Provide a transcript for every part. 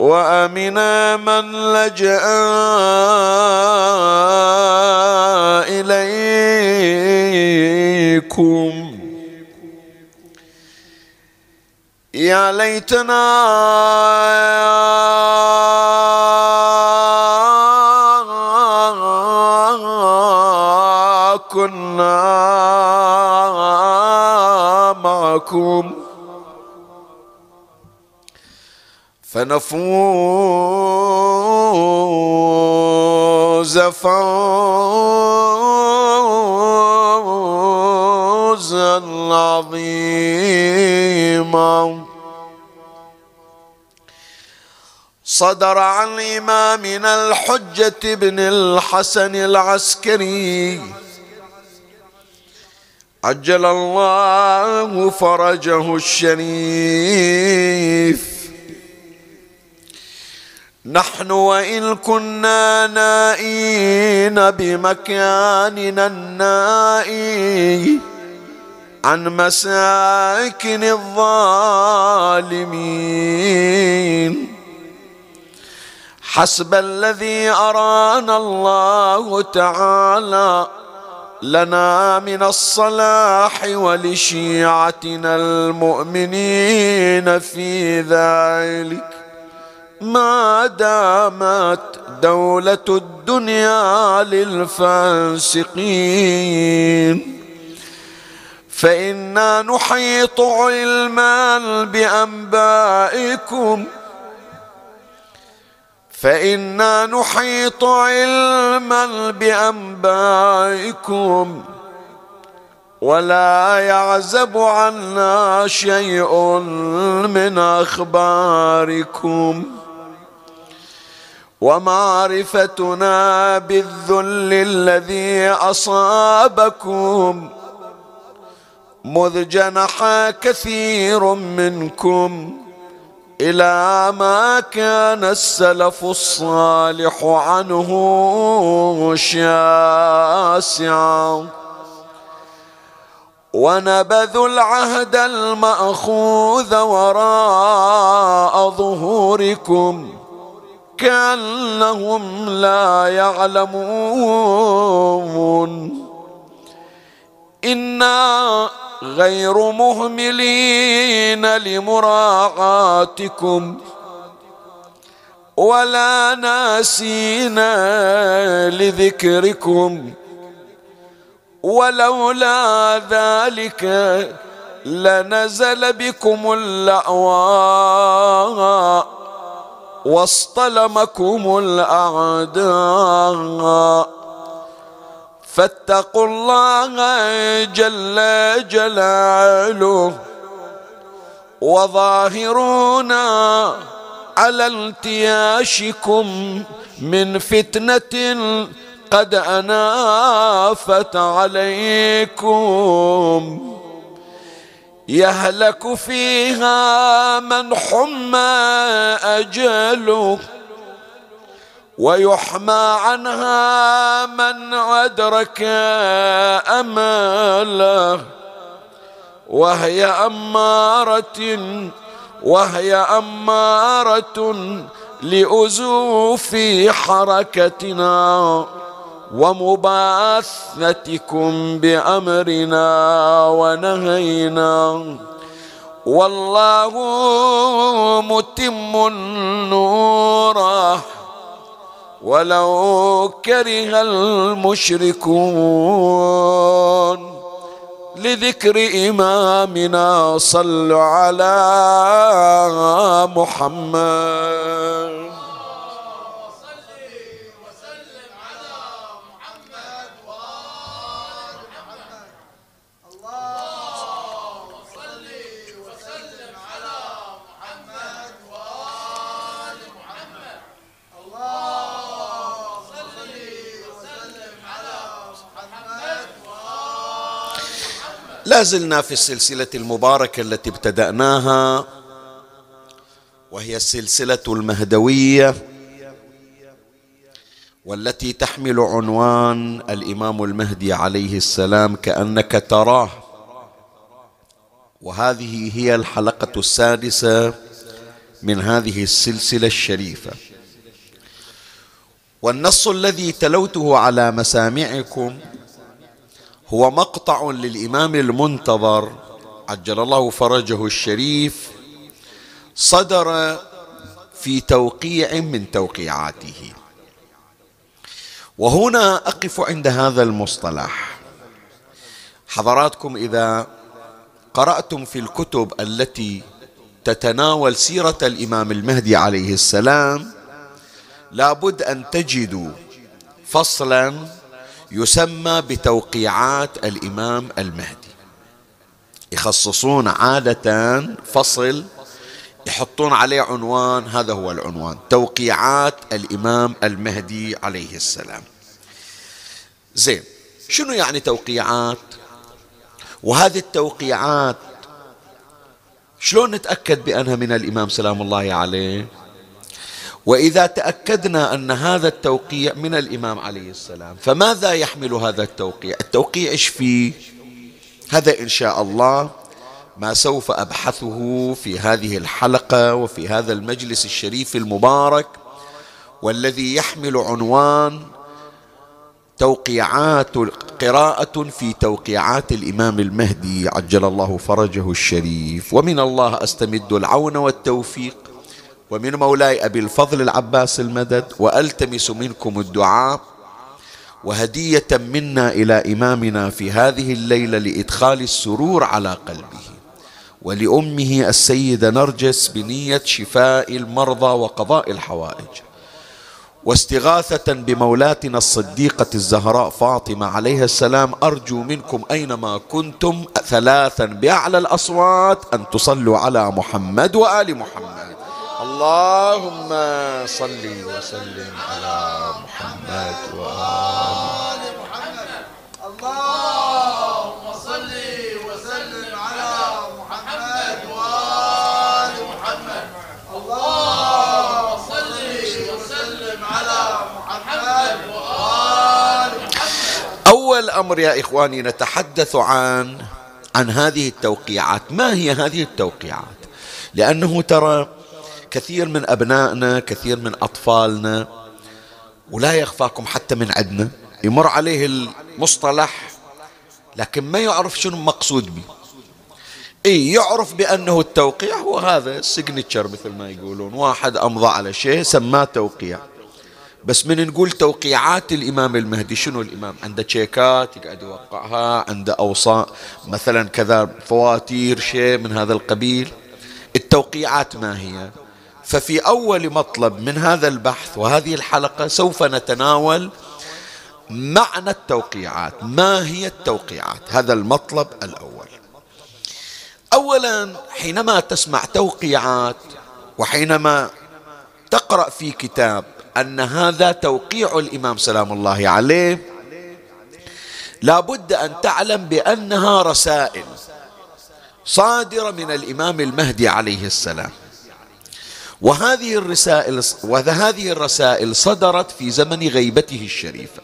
وامنا من لجأ إليكم. يا ليتنا كنا معكم. فنفوز فوزا عظيما. صدر عن إمامنا الحجة بن الحسن العسكري. عجل الله فرجه الشريف. نحن وإن كنا نائين بمكاننا النائي عن مساكن الظالمين. حسب الذي أرانا الله تعالى لنا من الصلاح ولشيعتنا المؤمنين في ذلك. ما دامت دولة الدنيا للفاسقين. فإنا نحيط علما بأنبائكم. فإنا نحيط علما بأنبائكم. ولا يعزب عنا شيء من أخباركم. ومعرفتنا بالذل الذي أصابكم مذ جنح كثير منكم إلى ما كان السلف الصالح عنه شاسعا. ونبذوا العهد المأخوذ وراء ظهوركم كأنهم لا يعلمون. إنا غير مهملين لمراعاتكم ولا ناسين لذكركم. ولولا ذلك لنزل بكم اللأواء. واصطلمكم الأعداء. فاتقوا الله جل جلاله وظاهرونا على التياشكم من فتنة قد أنافت عليكم. يهلك فيها من حمى أجله ويحمى عنها من أدرك أمله وهي أمارة وهي أمارة لأزوف حركتنا. ومباثتكم بأمرنا ونهينا. والله متم النور. ولو كره المشركون لذكر إمامنا صلوا على محمد. لا زلنا في السلسلة المباركة التي ابتدأناها وهي السلسلة المهدوية والتي تحمل عنوان الإمام المهدي عليه السلام كأنك تراه. وهذه هي الحلقة السادسة من هذه السلسلة الشريفة. والنص الذي تلوته على مسامعكم هو مقطع للإمام المنتظر. عجل الله فرجه الشريف. صدر في توقيع من توقيعاته. وهنا أقف عند هذا المصطلح. حضراتكم إذا قرأتم في الكتب التي تتناول سيرة الإمام المهدي عليه السلام لابد أن تجدوا فصلا يسمى بتوقيعات الإمام المهدي. يخصصون عادة فصل يحطون عليه عنوان هذا هو العنوان توقيعات الإمام المهدي عليه السلام. زين شنو يعني توقيعات؟ وهذه التوقيعات شلون نتأكد بأنها من الإمام؟ سلام الله عليه. وإذا تأكدنا أن هذا التوقيع من الإمام عليه السلام فماذا يحمل هذا التوقيع؟ التوقيع إيش فيه؟ هذا إن شاء الله ما سوف أبحثه في هذه الحلقة وفي هذا المجلس الشريف المبارك والذي يحمل عنوان توقيعات قراءة في توقيعات الإمام المهدي عجل الله فرجه الشريف. ومن الله أستمد العون والتوفيق ومن مولاي أبي الفضل العباس المدد وألتمس منكم الدعاء وهدية منا إلى إمامنا في هذه الليلة لإدخال السرور على قلبه. ولأمه السيدة نرجس بنية شفاء المرضى وقضاء الحوائج. واستغاثة بمولاتنا الصديقة الزهراء فاطمة عليها السلام أرجو منكم أينما كنتم ثلاثا بأعلى الأصوات أن تصلوا على محمد وآل محمد. اللهم صل وسلم على محمد وآل محمد. اللهم صل وسلم على محمد وآل محمد اللهم صل وسلم على محمد وآل محمد أول أمر يا إخواني نتحدث عن عن هذه التوقيعات. ما هي هذه التوقيعات؟ لأنه ترى كثير من أبنائنا كثير من أطفالنا ولا يخفاكم حتى من عندنا يمر عليه المصطلح لكن ما يعرف شنو مقصود به. إي يعرف بأنه التوقيع هو هذا ال signature مثل ما يقولون. واحد أمضى على شيء سماه توقيع. بس من نقول توقيعات الإمام المهدي شنو الإمام؟ عنده تشيكات يقعد يوقعها عنده أوصاء مثلا كذا فواتير شيء من هذا القبيل. التوقيعات ما هي؟ ففي أول مطلب من هذا البحث وهذه الحلقة سوف نتناول معنى التوقيعات ما هي التوقيعات؟ هذا المطلب الأول. اولا حينما تسمع توقيعات وحينما تقرأ في كتاب أن هذا توقيع الإمام سلام الله عليه لابد أن تعلم بأنها رسائل صادرة من الإمام المهدي عليه السلام. وهذه الرسائل وهذه الرسائل صدرت في زمن غيبته الشريفة.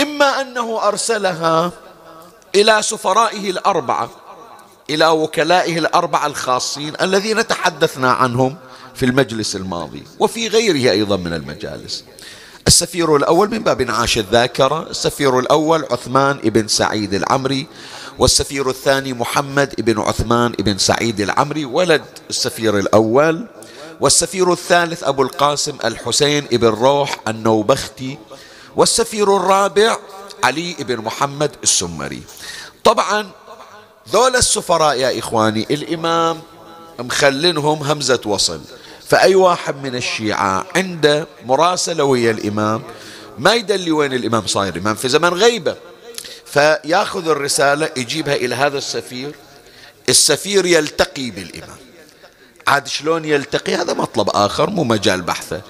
إما أنه أرسلها إلى سفرائه الأربعة إلى وكلائه الأربعة الخاصين الذين تحدثنا عنهم في المجلس الماضي وفي غيره أيضا من المجالس. السفير الأول من باب انعاش الذاكرة السفير الأول عثمان بن سعيد العمري والسفير الثاني محمد بن عثمان بن سعيد العمري ولد السفير الأول والسفير الثالث أبو القاسم الحسين بن روح النوبختي والسفير الرابع علي بن محمد السمري. طبعا ذول السفراء يا إخواني الإمام مخلنهم همزة وصل. فأي واحد من الشيعة عنده مراسلة ويا الإمام ما يدلي وين الإمام صاير. الإمام في زمن غيبة. فياخذ الرسالة يجيبها إلى هذا السفير. السفير يلتقي بالإمام. عاد شلون يلتقي؟ هذا مطلب آخر مو مجال بحثه.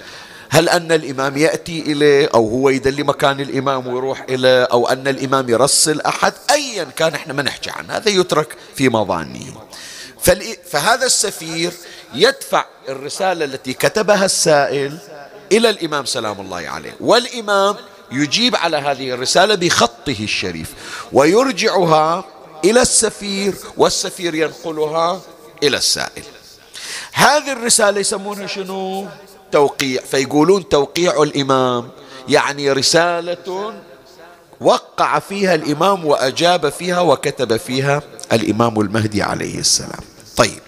هل أن الإمام يأتي إليه أو هو يدلي مكان الإمام ويروح إليه أو أن الإمام يرسل أحد؟ أيا كان إحنا ما نحكي عنه. هذا يترك في مظانه فهذا السفير يدفع الرسالة التي كتبها السائل إلى الإمام سلام الله عليه. والإمام يجيب على هذه الرسالة بخطه الشريف ويرجعها إلى السفير والسفير ينقلها إلى السائل. هذه الرسالة يسمونها شنو؟ توقيع. فيقولون توقيع الإمام. يعني رسالة وقع فيها الإمام وأجاب فيها وكتب فيها الإمام المهدي عليه السلام. طيب.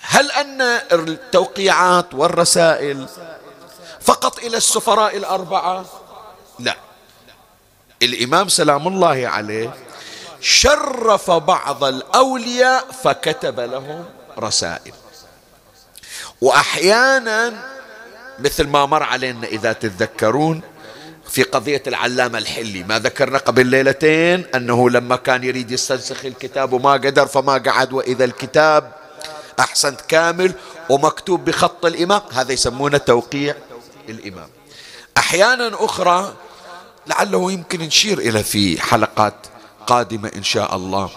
هل أن التوقيعات والرسائل فقط إلى السفراء الأربعة؟ لا. الإمام سلام الله عليه شرف بعض الأولياء فكتب لهم رسائل. وأحيانا مثل ما مر علينا إذا تتذكرون في قضية العلامة الحلي ما ذكرنا قبل ليلتين أنه لما كان يريد يستنسخ الكتاب وما قدر فما قعد وإذا الكتاب أحسنت كامل ومكتوب بخط الإمام هذا يسمونه توقيع الإمام. أحيانا أخرى لعله يمكن نشير إلى في حلقات قادمة إن شاء الله.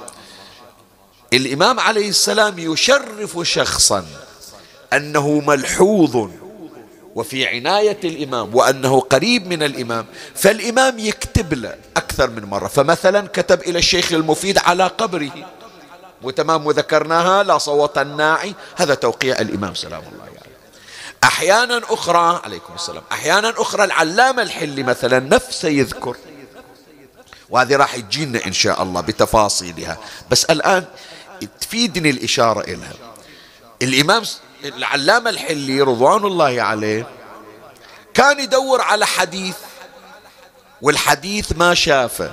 الإمام عليه السلام يشرف شخصا. أنه ملحوظ وفي عناية الإمام وأنه قريب من الإمام فالإمام يكتب له أكثر من مرة. فمثلا كتب إلى الشيخ المفيد على قبره. وتمام وذكرناها لا صوت الناعي. هذا توقيع الإمام سلام الله عليه. يعني. أحيانا أخرى عليكم السلام. أحيانا أخرى العلامة الحلي مثلا نفسه يذكر. وهذه راح تجينا إن شاء الله بتفاصيلها. بس الآن تفيدني الإشارة إلها. الإمام العلامة الحلي رضوان الله عليه كان يدور على حديث والحديث ما شافه.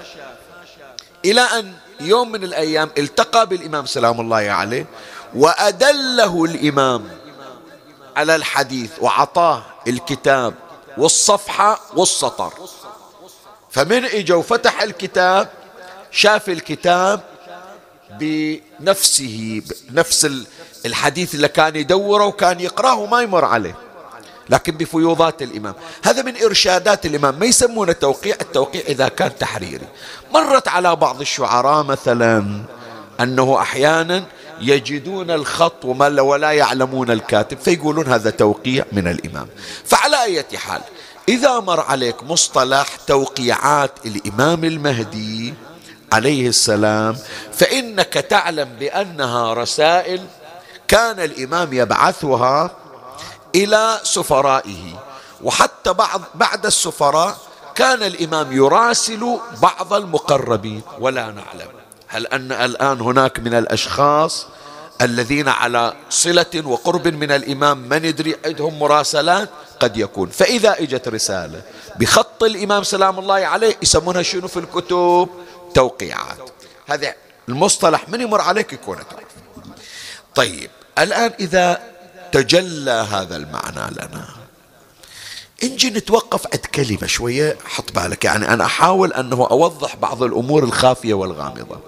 إلى أن يوم من الأيام التقى بالإمام سلام الله عليه وأدله الإمام على الحديث وعطاه الكتاب والصفحة والسطر. فمن اجى وفتح الكتاب شاف الكتاب بنفسه نفس الحديث اللي كان يدوره وكان يقرأه وما يمر عليه. لكن بفيوضات الإمام. هذا من إرشادات الإمام. ما يسمونه توقيع التوقيع إذا كان تحريري. مرت على بعض الشعراء مثلا أنه أحيانا يجدون الخط ولا يعلمون الكاتب فيقولون هذا توقيع من الإمام. فعلى أي حال إذا مر عليك مصطلح توقيعات الإمام المهدي عليه السلام فإنك تعلم بأنها رسائل كان الإمام يبعثها إلى سفرائه. وحتى بعض بعد السفراء كان الإمام يراسل بعض المقربين ولا نعلم هل أن الآن هناك من الأشخاص الذين على صلة وقرب من الإمام ما ندري عندهم مراسلات؟ قد يكون. فإذا إجت رسالة بخط الإمام سلام الله عليه يسمونها شنو في الكتب؟ توقيعات. هذا المصطلح من يمر عليك يكون تعرف طيب الآن إذا تجلى هذا المعنى لنا نجي نتوقف عند كلمة شوية حط بالك يعني أنا أحاول أنه أوضح بعض الأمور الخافية والغامضة.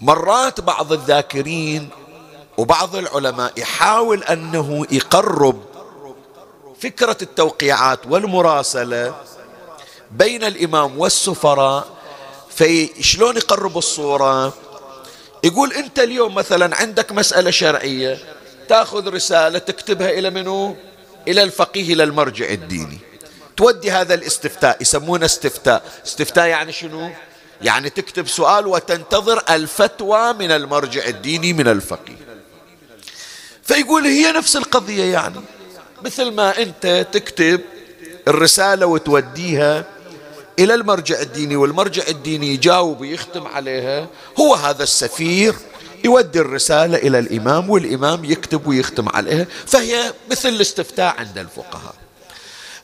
مرات بعض الذاكرين وبعض العلماء يحاول أنه يقرب فكرة التوقيعات والمراسلة بين الإمام والسفراء في شلون يقرب الصورة يقول أنت اليوم مثلا عندك مسألة شرعية تأخذ رسالة تكتبها إلى منو؟ إلى الفقيه إلى المرجع الديني. تودي هذا الاستفتاء يسمونه استفتاء. استفتاء يعني شنو؟ يعني تكتب سؤال وتنتظر الفتوى من المرجع الديني من الفقيه. فيقول هي نفس القضية يعني. مثل ما أنت تكتب الرسالة وتوديها إلى المرجع الديني والمرجع الديني يجاوب ويختم عليها. هو هذا السفير يودي الرسالة إلى الإمام والإمام يكتب ويختم عليها. فهي مثل الاستفتاء عند الفقهاء.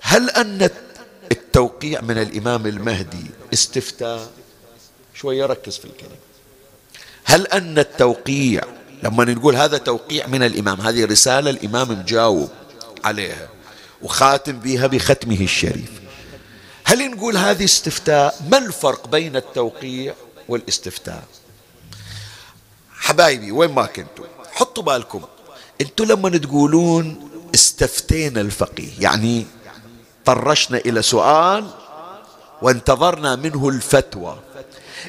هل أن التوقيع من الإمام المهدي استفتاء؟ شوية ركز في الكلمة هل أن التوقيع لما نقول هذا توقيع من الإمام هذه رسالة الإمام مجاوب عليها وخاتم بها بختمه الشريف. هل نقول هذه استفتاء؟ ما الفرق بين التوقيع والاستفتاء؟ حبايبي وين ما كنتوا حطوا بالكم. أنتوا لما تقولون استفتينا الفقيه يعني طرشنا إلى سؤال وانتظرنا منه الفتوى.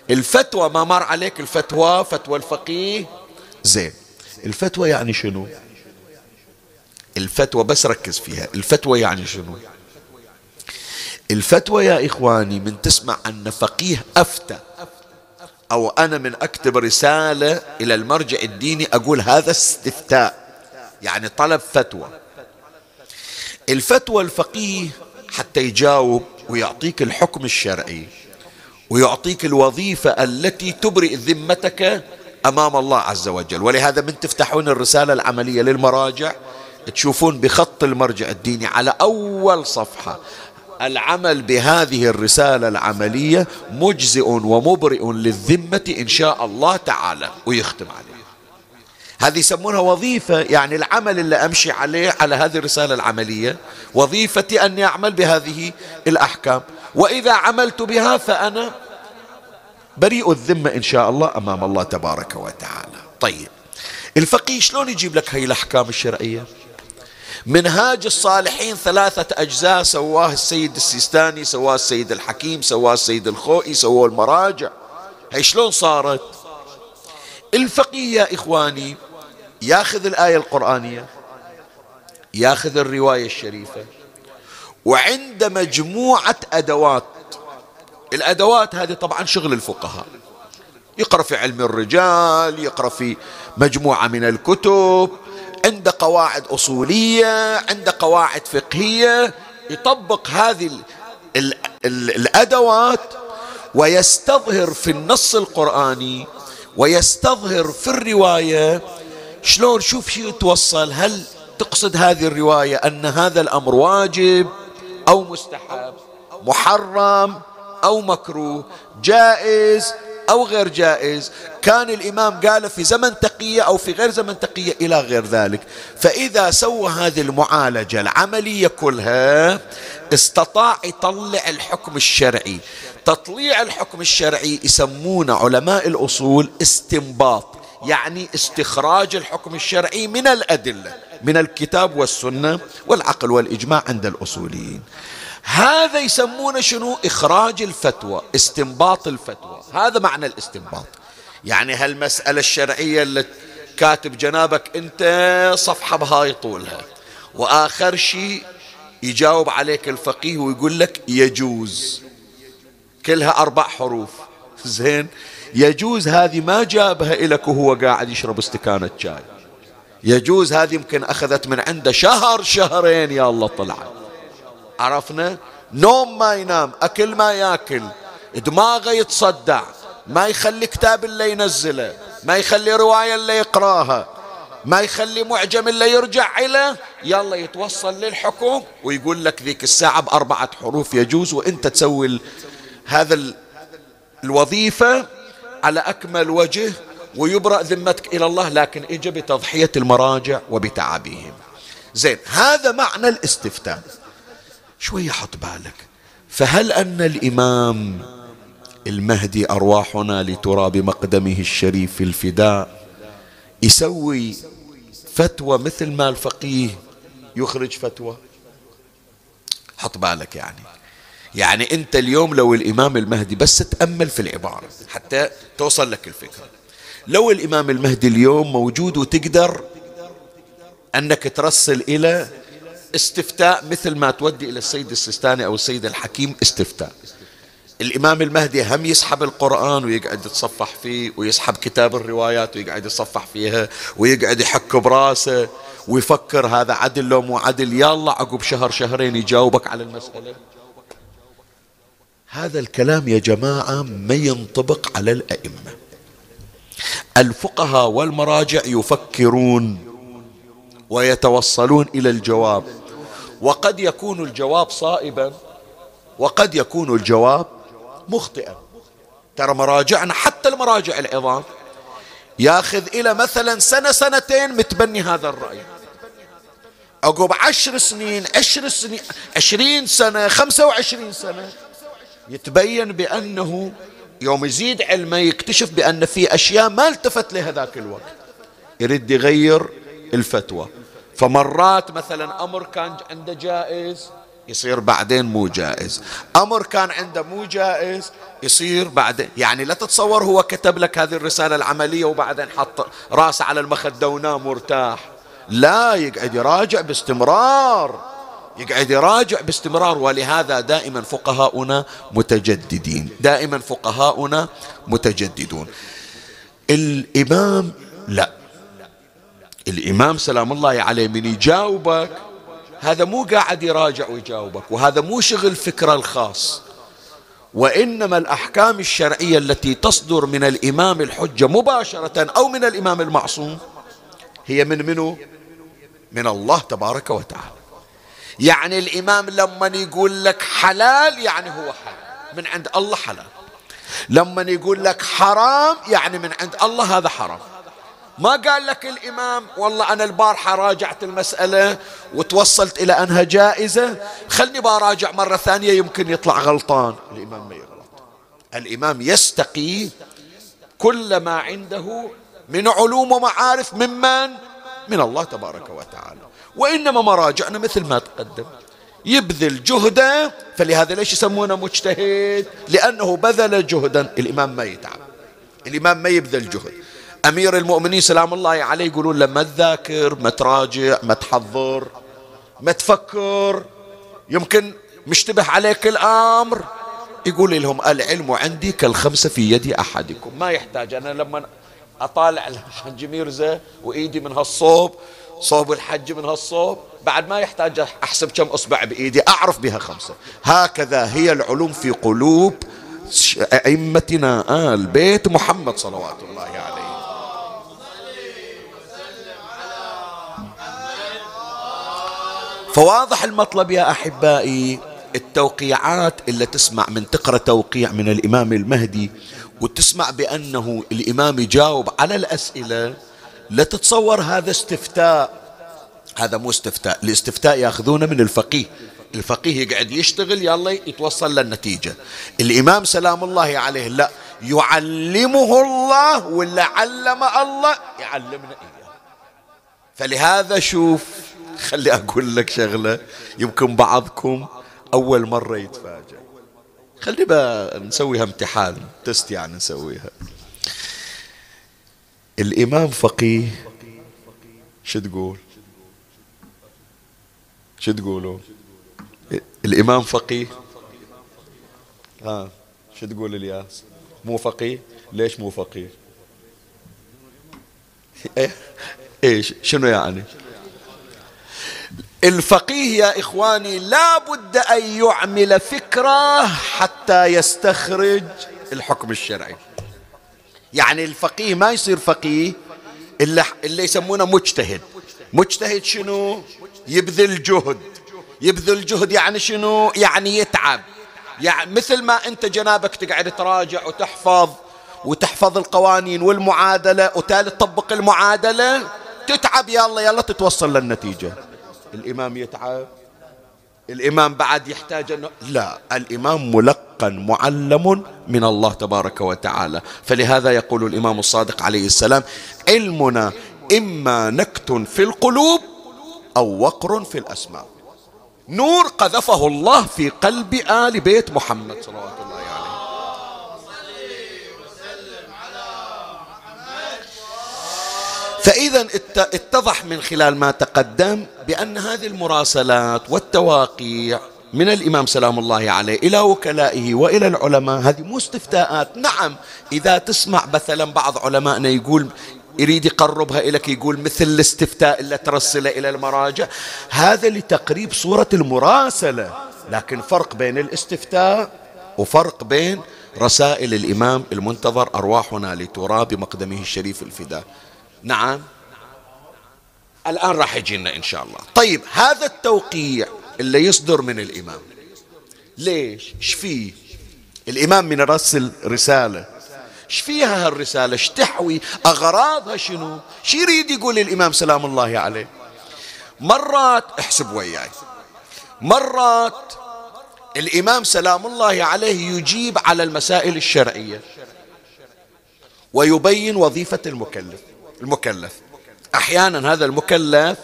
الفتوى ما مر عليك الفتوى فتوى الفقيه؟ زين. الفتوى يعني شنو؟ الفتوى بس ركز فيها. الفتوى يعني شنو؟ الفتوى يا إخواني من تسمع أن فقيه أفتى أو أنا من أكتب رسالة إلى المرجع الديني أقول هذا استفتاء يعني طلب فتوى. الفتوى الفقيه حتى يجاوب ويعطيك الحكم الشرعي ويعطيك الوظيفة التي تبرئ ذمتك أمام الله عز وجل. ولهذا من تفتحون الرسالة العملية للمراجع تشوفون بخط المرجع الديني على أول صفحة. العمل بهذه الرسالة العملية مجزئ ومبرئ للذمة إن شاء الله تعالى ويختم عليه. هذه يسمونها وظيفة يعني العمل اللي أمشي عليه على هذه الرسالة العملية وظيفتي أني أعمل بهذه الأحكام. وإذا عملت بها فأنا بريء الذمة إن شاء الله أمام الله تبارك وتعالى. طيب الفقيه شلون يجيب لك هاي الأحكام الشرعية؟ منهاج الصالحين ثلاثة أجزاء سواه السيد السيستاني سواه السيد الحكيم سواه السيد الخوئي سواه المراجع. هي شلون صارت؟ الفقيه يا إخواني ياخذ الآية القرآنية ياخذ الرواية الشريفة وعند مجموعة أدوات الأدوات هذه طبعا شغل الفقهاء. يقرأ في علم الرجال يقرأ في مجموعة من الكتب عند قواعد أصولية عند قواعد فقهية يطبق هذه ال ال ال الأدوات ويستظهر في النص القرآني ويستظهر في الرواية. شلون؟ شوف شو يتوصل. هل تقصد هذه الرواية أن هذا الأمر واجب أو مستحب؟ محرم أو مكروه؟ جائز أو غير جائز. كان الإمام قال في زمن تقية أو في غير زمن تقية إلى غير ذلك. فإذا سوى هذه المعالجة العملية كلها استطاع يطلع الحكم الشرعي. تطليع الحكم الشرعي يسمونه علماء الأصول استنباط يعني استخراج الحكم الشرعي من الأدلة من الكتاب والسنة والعقل والإجماع عند الأصوليين. هذا يسمونه شنو؟ إخراج الفتوى استنباط الفتوى. هذا معنى الاستنباط. يعني هالمسألة الشرعية اللي كاتب جنابك أنت صفحة بهاي طولها. وآخر شيء يجاوب عليك الفقيه ويقول لك يجوز. كلها أربع حروف. زين؟ يجوز هذه ما جابها إلك وهو قاعد يشرب استكانة شاي. يجوز هذه يمكن أخذت من عنده شهر شهرين يا الله طلعت. عرفنا؟ نوم ما ينام أكل ما يأكل. دماغه يتصدع. ما يخلي كتاب اللي ينزله ما يخلي رواية اللي يقراها ما يخلي معجم اللي يرجع إليه يلا يتوصل للحكم ويقول لك ذيك الساعة بأربعة حروف يجوز وأنت تسوي هذا الوظيفة على أكمل وجه ويبرأ ذمتك إلى الله لكن إجا بتضحية المراجع وبتعبهم زين هذا معنى الاستفتاء. شوية حط بالك. فهل أن الإمام المهدي أرواحنا لترى بمقدمه الشريف الفداء يسوي فتوى مثل ما الفقيه يخرج فتوى؟ حط بالك يعني. يعني أنت اليوم لو الإمام المهدي بس تأمل في العبارة حتى توصل لك الفكرة. لو الإمام المهدي اليوم موجود وتقدر أنك ترسل إلى استفتاء مثل ما تودي إلى السيد السيستاني أو السيد الحكيم استفتاء. الإمام المهدي هم يسحب القرآن ويقعد يتصفح فيه ويسحب كتاب الروايات ويقعد يتصفح فيها ويقعد يحك براسه ويفكر هذا عدل لو مو عدل يلا عقب شهر شهرين يجاوبك على المسألة. هذا الكلام يا جماعة ما ينطبق على الأئمة. الفقهاء والمراجع يفكرون ويتوصلون إلى الجواب. وقد يكون الجواب صائبا وقد يكون الجواب مخطئا. ترى مراجعنا حتى المراجع العظام ياخذ إلى مثلا سنة سنتين متبني هذا الرأي. عقب عشر سنين عشر سنين عشرين سنة خمسة وعشرين سنة يتبين بأنه يوم يزيد علمه يكتشف بأن في أشياء ما التفت لها ذاك الوقت. يريد يغير الفتوى. فمرات مثلا أمر كان عنده جائز يصير بعدين مو جائز. أمر كان عنده مو جائز يصير بعدين. يعني لا تتصور هو كتب لك هذه الرسالة العملية وبعدين حط راسه على المخدة ونام مرتاح. لا يقعد يراجع باستمرار. يقعد يراجع باستمرار. ولهذا دائما فقهاؤنا متجددين. دائما فقهاؤنا متجددون. الإمام لا. الإمام سلام الله عليه من يجاوبك هذا مو قاعد يراجع ويجاوبك وهذا مو شغل فكره الخاص. وإنما الأحكام الشرعية التي تصدر من الإمام الحجة مباشرة أو من الإمام المعصوم هي من منو؟ من الله تبارك وتعالى. يعني الإمام لما يقول لك حلال يعني هو حلال من عند الله حلال. لما يقول لك حرام يعني من عند الله هذا حرام. ما قال لك الإمام والله أنا البارحة راجعت المسألة وتوصلت إلى أنها جائزة خلني براجع مرة ثانية يمكن يطلع غلطان. الإمام ما يغلط. الإمام يستقي كل ما عنده من علوم ومعارف ممن؟ من الله تبارك وتعالى. وإنما مراجعنا مثل ما تقدم. يبذل جهده فلهذا ليش يسمونه مجتهد؟ لأنه بذل جهدا. الإمام ما يتعب. الإمام ما يبذل جهد. أمير المؤمنين سلام الله عليه يقولون له ما تذاكر ما تراجع ما تحضر ما تفكر. يمكن مشتبه عليك الأمر. يقول لهم العلم عندي كالخمسة في يد أحدكم. ما يحتاج أنا لما أطالع الحج ميرزا وإيدي من هالصوب صوب الحج من هالصوب بعد ما يحتاج أحسب كم أصبع بإيدي أعرف بها خمسة. هكذا هي العلوم في قلوب أئمتنا آل بيت محمد صلوات الله عليه. فواضح المطلب يا أحبائي التوقيعات اللي تسمع من تقرأ توقيع من الإمام المهدي وتسمع بأنه الإمام يجاوب على الأسئلة لا تتصور هذا استفتاء. هذا مو استفتاء الاستفتاء يأخذونه من الفقيه. الفقيه يقعد يشتغل يلا يتوصل للنتيجة. الإمام سلام الله عليه لا. يعلمه الله ولا علم الله؟ يعلمنا إياه. فلهذا شوف خلي أقول لك شغلة. يمكن بعضكم أول مرة يتفاجأ. خلي بقى نسويها امتحان تست يعني نسويها. الإمام فقيه شو تقول؟ شو تقولوا؟ الإمام فقيه؟ ها شو تقول الياس؟ مو فقيه؟ ليش مو فقيه؟ إيش شنو يعني؟ الفقيه يا إخواني لا بد أن يعمل فكرة حتى يستخرج الحكم الشرعي. يعني الفقيه ما يصير فقيه إلا اللي يسمونه مجتهد. مجتهد شنو؟ يبذل جهد. يبذل جهد يعني شنو؟ يعني يتعب. يعني مثل ما أنت جنابك تقعد تراجع وتحفظ وتحفظ القوانين والمعادلة وتالي تطبق المعادلة تتعب يلا يلا تتوصل للنتيجة. الإمام يتعب الإمام بعد يحتاج أنه لا الإمام ملقن معلم من الله تبارك وتعالى. فلهذا يقول الإمام الصادق عليه السلام علمنا إما نكت في القلوب أو وقر في الأسماء. نور قذفه الله في قلب آل بيت محمد صلوات الله عليه فإذا اتضح من خلال ما تقدم بأن هذه المراسلات والتواقيع من الإمام سلام الله عليه إلى وكلائه وإلى العلماء هذه مو استفتاءات. نعم إذا تسمع مثلا بعض علمائنا يقول يريد يقربها إليك يقول مثل الاستفتاء اللي ترسله إلى المراجع هذا لتقريب صورة المراسلة. لكن فرق بين الاستفتاء وفرق بين رسائل الإمام المنتظر أرواحنا لترى بمقدمه الشريف الفداء. نعم. الآن راح يجينا إن شاء الله. طيب هذا التوقيع اللي يصدر من الإمام ليش؟ إيش فيه؟ الإمام من رسل رسالة إيش فيها هالرسالة؟ إيش تحوي؟ أغراضها شنو؟ شو يريد يقول الإمام سلام الله عليه. مرات احسب وياي. مرات الإمام سلام الله عليه يجيب على المسائل الشرعية ويبين وظيفة المكلف. المكلف. أحيانا هذا المكلف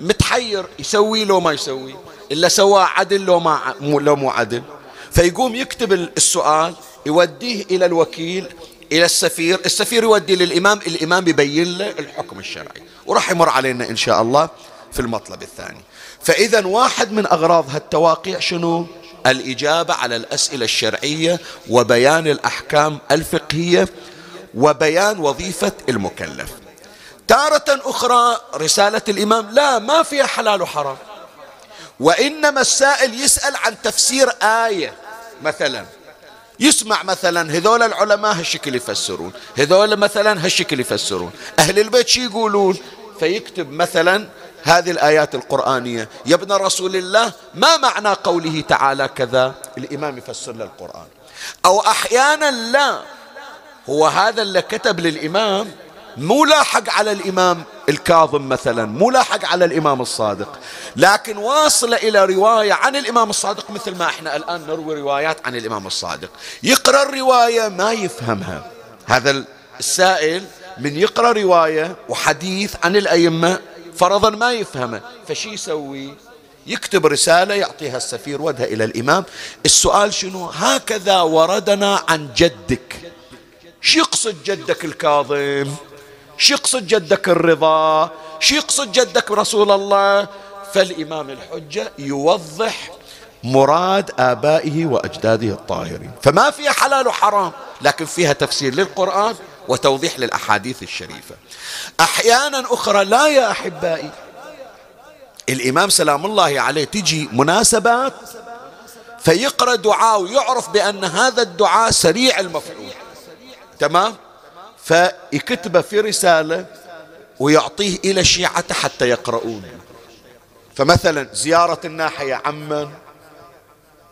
متحير يسوي لو ما يسوي إلا سواه عدل لو ما لو مو عدل. فيقوم يكتب السؤال يوديه إلى الوكيل إلى السفير السفير يودي للإمام الإمام يبين له الحكم الشرعي وراح يمر علينا إن شاء الله في المطلب الثاني. فإذا واحد من أغراض هالتواقيع شنو؟ الإجابة على الأسئلة الشرعية وبيان الأحكام الفقهية وبيان وظيفة المكلف. تارة أخرى رسالة الإمام لا ما فيها حلال وحرام. وإنما السائل يسأل عن تفسير آية مثلا. يسمع مثلا هذول العلماء هالشكل يفسرون. هذول مثلا هالشكل يفسرون. أهل البيت شي يقولون؟ فيكتب مثلا هذه الآيات القرآنية. يا ابن رسول الله ما معنى قوله تعالى كذا؟ الإمام يفسر له القرآن أو أحيانا لا. هو هذا اللي كتب للإمام مو لاحق على الإمام الكاظم مثلا مو لاحق على الإمام الصادق. لكن واصل إلى رواية عن الإمام الصادق مثل ما إحنا الآن نروي روايات عن الإمام الصادق. يقرأ الرواية ما يفهمها. هذا السائل من يقرأ رواية وحديث عن الأئمة فرضا ما يفهمه. فشي يسوي؟ يكتب رسالة يعطيها السفير ودها إلى الإمام. السؤال شنو؟ هكذا وردنا عن جدك. شو يقصد جدك الكاظم شو يقصد جدك الرضا شو يقصد جدك رسول الله. فالإمام الحجة يوضح مراد آبائه وأجداده الطاهرين. فما فيها حلال وحرام لكن فيها تفسير للقرآن وتوضيح للأحاديث الشريفة. أحيانا أخرى لا يا أحبائي الإمام سلام الله عليه تجي مناسبات فيقرأ دعاء ويعرف بأن هذا الدعاء سريع المفعول. تمام؟ فيكتبه في رسالة ويعطيه إلى شيعته حتى يقرؤونه فمثلا زيارة الناحية عمن.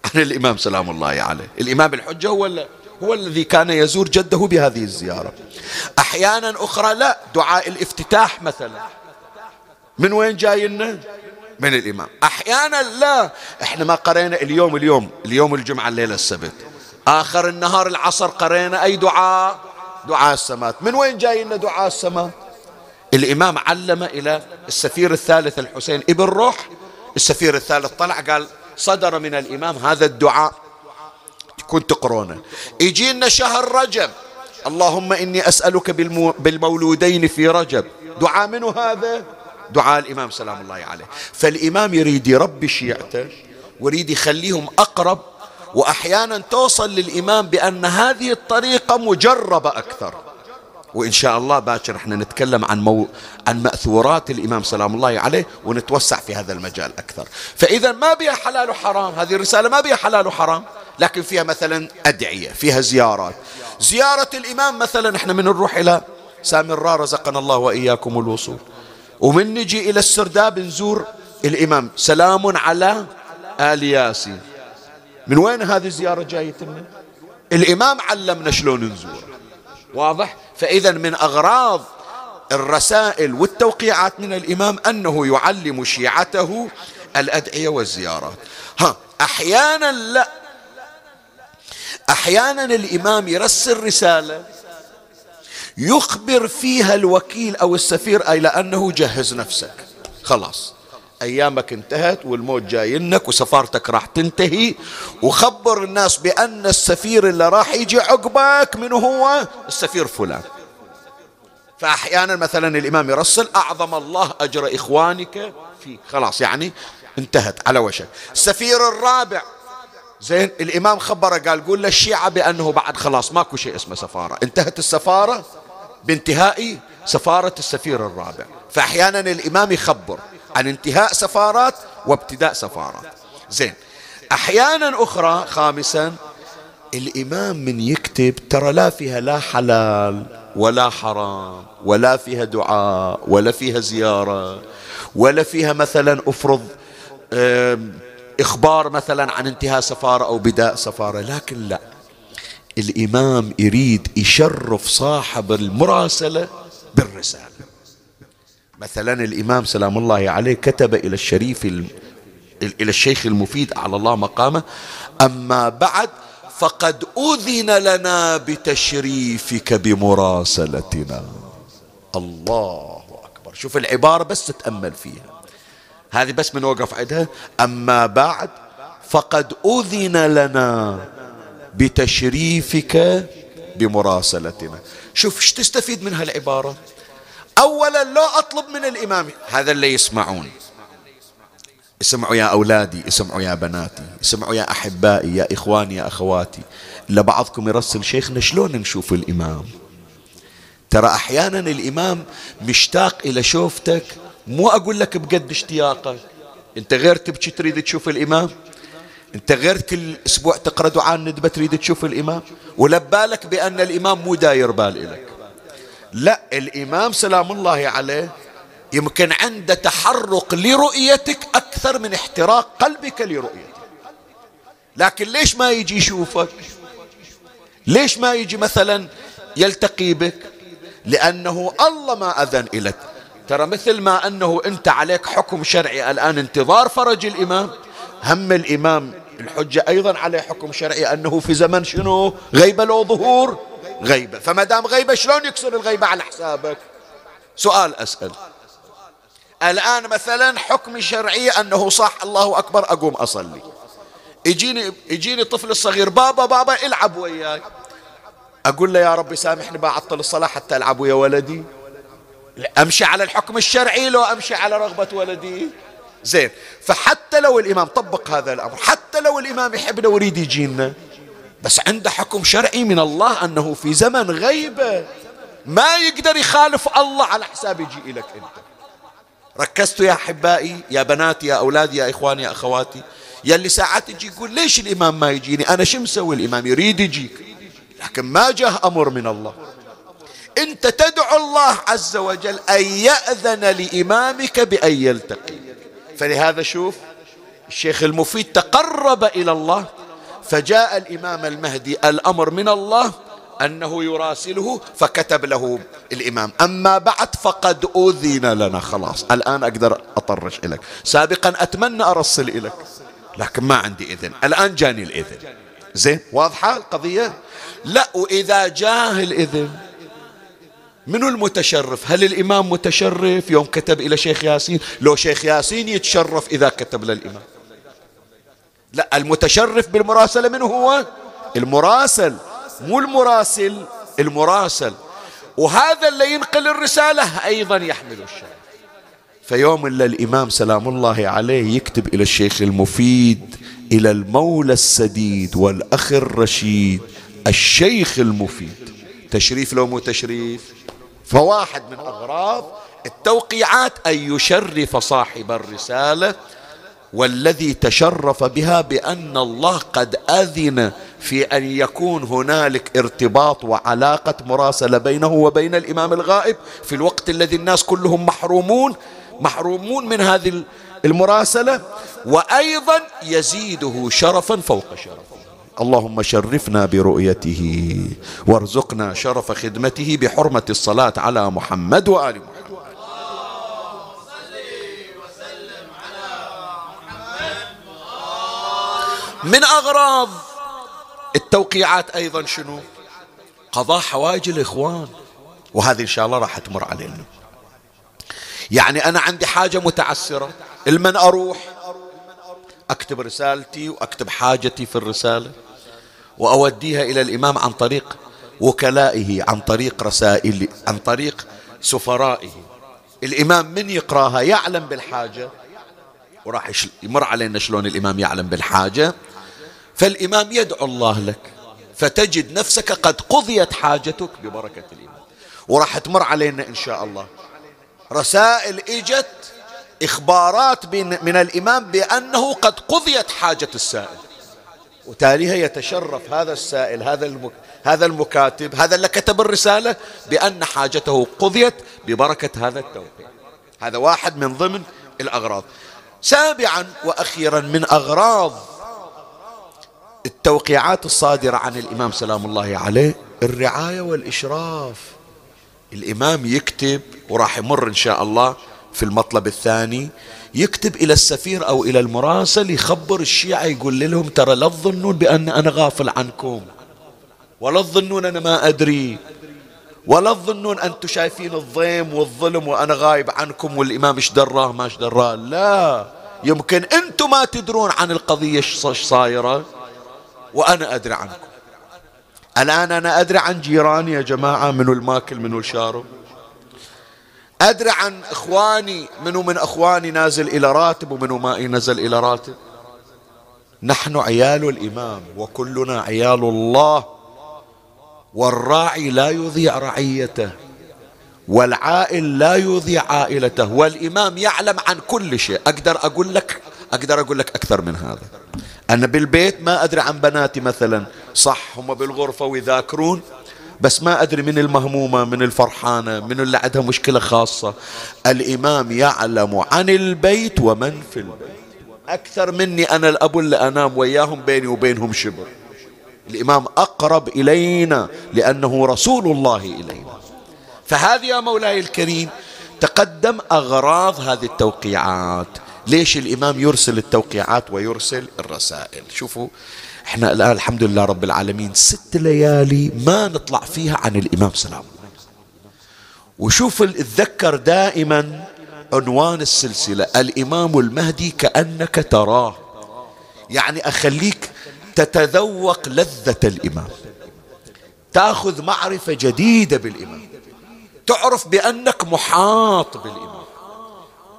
عن الإمام سلام الله عليه. الإمام الحجة هو هو الذي كان يزور جده بهذه الزيارة. أحيانا أخرى لا دعاء الافتتاح مثلا. من وين جاينا؟ من الإمام. أحيانا لا. إحنا ما قرينا اليوم اليوم اليوم الجمعة الليلة السبت. آخر النهار العصر قرينا أي دعاء؟ دعاء السماء. من وين جاي لنا دعاء السماء؟ الإمام علم إلى السفير الثالث الحسين ابن روح. السفير الثالث طلع قال صدر من الإمام هذا الدعاء. كنت تقرونه. يجينا شهر رجب. اللهم إني أسألك بالمو بالمولودين في رجب. دعاء منه هذا؟ دعاء الإمام سلام الله عليه. فالإمام يريد يربي شيعته ويريد يخليهم أقرب وأحيانا توصل للإمام بأن هذه الطريقة مجربة أكثر. وإن شاء الله باكر إحنا نتكلم عن مو... عن مأثورات الإمام سلام الله عليه ونتوسع في هذا المجال أكثر. فإذا ما بها حلال وحرام هذه الرسالة ما بها حلال وحرام لكن فيها مثلا أدعية فيها زيارات. زيارة الإمام مثلا إحنا من نروح إلى سامراء رزقنا الله وإياكم الوصول. ومن نجي إلى السرداب نزور الإمام. سلام على آل ياسين. من وين هذه الزيارة جايتنا الإمام علمنا شلون نزور. واضح؟ فإذا من أغراض الرسائل والتوقيعات من الإمام أنه يعلم شيعته الأدعية والزيارات ها أحيانا لا. أحيانا الإمام يرسل رسالة يخبر فيها الوكيل أو السفير أي لأنه جهز نفسك. خلاص. أيامك انتهت والموت جاينك وسفارتك راح تنتهي وخبر الناس بأن السفير اللي راح يجي عقبك من هو؟ السفير فلان. فأحيانا مثلا الإمام يرسل أعظم الله أجر إخوانك في خلاص يعني انتهت على وشك. السفير الرابع. زين الإمام خبره قال قول للشيعة بأنه بعد خلاص ماكو شيء اسمه سفارة. انتهت السفارة بانتهاء سفارة السفير الرابع. فأحيانا الإمام يخبر. عن انتهاء سفارات وابتداء سفارات. زين. أحيانا أخرى خامسا الإمام من يكتب ترى لا فيها لا حلال ولا حرام ولا فيها دعاء ولا فيها زيارة ولا فيها مثلا أفرض إخبار مثلا عن انتهاء سفارة أو بداء سفارة لكن لا. الإمام يريد يشرف صاحب المراسلة بالرسالة. مثلا الإمام سلام الله عليه كتب إلى الشريف إلى الشيخ المفيد على الله مقامه أما بعد فقد أذن لنا بتشريفك بمراسلتنا. الله أكبر. شوف العبارة بس تتأمل فيها. هذه بس من وقف عندها. أما بعد فقد أذن لنا بتشريفك بمراسلتنا. شوف إيش تستفيد من هالعبارة؟ أولا لا أطلب من الإمام. هذا اللي يسمعون. اسمعوا يا أولادي اسمعوا يا بناتي اسمعوا يا أحبائي يا إخواني يا أخواتي. إلا بعضكم يرسل شيخنا شلون نشوف الإمام؟ ترى أحيانا الإمام مشتاق إلى شوفتك مو أقول لك بقد اشتياقك. أنت غير تبكي تريد تشوف الإمام؟ أنت غير كل أسبوع تقرأ دعاء الندبة تريد تشوف الإمام؟ ولا بالك بأن الإمام مو داير بال إلك. لا الإمام سلام الله عليه يمكن عنده تحرق لرؤيتك أكثر من احتراق قلبك لرؤيتك. لكن ليش ما يجي يشوفك؟ ليش ما يجي مثلا يلتقي بك؟ لأنه الله ما أذن إلك ترى مثل ما أنه أنت عليك حكم شرعي الآن انتظار فرج الإمام. هم الإمام الحجة أيضا عليه حكم شرعي أنه في زمن شنو؟ غيبة لو ظهور. غيبة. فما دام غيبة شلون يكسر الغيبة على حسابك؟ سؤال أسأل. الآن مثلا حكم شرعي أنه صح الله أكبر أقوم أصلي. يجيني يجيني طفل الصغير بابا بابا العب وياي. أقول له يا ربي سامحني بعطل الصلاة حتى ألعب ويا ولدي. أمشي على الحكم الشرعي لو أمشي على رغبة ولدي؟ زين. فحتى لو الإمام طبق هذا الأمر حتى لو الإمام يحبنا ويريد يجينا. بس عنده حكم شرعي من الله أنه في زمن غيبة ما يقدر يخالف الله على حساب يجي لك أنت. ركزتوا يا أحبائي يا بناتي يا أولادي يا إخواني يا أخواتي. يا اللي ساعات يجي يقول ليش الإمام ما يجيني؟ أنا شو مسوي؟ الإمام يريد يجيك. لكن ما جاه أمر من الله. أنت تدعو الله عز وجل أن يأذن لإمامك بأن يلتقي. فلهذا شوف الشيخ المفيد تقرب إلى الله فجاء الإمام المهدي الأمر من الله أنه يراسله فكتب له الإمام. أما بعد فقد أذن لنا خلاص. الآن أقدر أطرش إليك. سابقا أتمنى أرسل إليك لكن ما عندي إذن. الآن جاني الإذن. زين واضحة القضية؟ لا وإذا جاه الإذن منو المتشرف؟ هل الإمام متشرف؟ يوم كتب إلى شيخ ياسين. لو شيخ ياسين يتشرف إذا كتب للإمام. لا المتشرف بالمراسلة منه هو؟ المراسل. مو المراسل المراسل. وهذا اللي ينقل الرسالة أيضا يحمل الشرف فيوم إلا الإمام سلام الله عليه يكتب إلى الشيخ المفيد إلى المولى السديد والأخ الرشيد الشيخ المفيد. تشريف لو مو تشريف؟ فواحد من أغراض التوقيعات أن يشرف صاحب الرسالة والذي تشرف بها بأن الله قد أذن في أن يكون هنالك ارتباط وعلاقة مراسلة بينه وبين الإمام الغائب. في الوقت الذي الناس كلهم محرومون محرومون من هذه المراسلة. وأيضا يزيده شرفا فوق شرفه. اللهم شرفنا برؤيته وارزقنا شرف خدمته بحرمة الصلاة على محمد وآل محمد. من أغراض التوقيعات أيضا شنو؟ قضاء حوائج الإخوان. وهذه إن شاء الله راح تمر علينا. يعني أنا عندي حاجة متعسرة. المن أروح؟ أكتب رسالتي وأكتب حاجتي في الرسالة. وأوديها إلى الإمام عن طريق وكلائه عن طريق رسائل عن طريق سفرائه. الإمام من يقراها؟ يعلم بالحاجة. وراح يمر علينا شلون الإمام يعلم بالحاجة. فالإمام يدعو الله لك فتجد نفسك قد قضيت حاجتك ببركة الإمام وراح تمر علينا إن شاء الله. رسائل إجت إخبارات من الإمام بأنه قد قضيت حاجة السائل. وتاليها يتشرف هذا السائل هذا المك... هذا المكاتب هذا اللي كتب الرسالة بأن حاجته قضيت ببركة هذا التوقيع هذا واحد من ضمن الأغراض. سابعا وأخيرا من أغراض التوقيعات الصادرة عن الإمام سلام الله عليه الرعاية والإشراف. الإمام يكتب وراح يمر إن شاء الله في المطلب الثاني يكتب إلى السفير أو إلى المراسل يخبر الشيعة يقول لهم ترى لا تظنون بأن أنا غافل عنكم. ولا تظنون أنا ما أدري. ولا تظنون أنتم شايفين الضيم والظلم وأنا غايب عنكم والإمام إيش دراه ما إيش دراه. لا. يمكن أنتم ما تدرون عن القضية إيش صايرة. وأنا أدري عنكم. الآن أنا أدري عن جيراني يا جماعة منو الماكل منو الشارب. أدري عن إخواني منو من أخواني نازل إلى راتب ومنو ما نزل إلى راتب. نحن عيال الإمام وكلنا عيال الله. والراعي لا يضيع رعيته والعائل لا يضيع عائلته. والإمام يعلم عن كل شيء. أقدر أقول لك أقدر أقول لك أكثر من هذا. أنا بالبيت ما أدري عن بناتي مثلا. صح هم بالغرفة ويذاكرون بس ما أدري من المهمومة من الفرحانة من اللي عندها مشكلة خاصة. الإمام يعلم عن البيت ومن في البيت. أكثر مني أنا الأب اللي أنام وياهم بيني وبينهم شبر. الإمام أقرب إلينا لأنه رسول الله إلينا. فهذه يا مولاي الكريم تقدم أغراض هذه التوقيعات. ليش الإمام يرسل التوقيعات ويرسل الرسائل؟ شوفوا إحنا الآن الحمد لله رب العالمين ست ليالي ما نطلع فيها عن الإمام سلام. وشوف اتذكر دائما عنوان السلسلة الإمام المهدي كأنك تراه. يعني أخليك تتذوق لذة الإمام. تأخذ معرفة جديدة بالإمام. تعرف بأنك محاط بالإمام.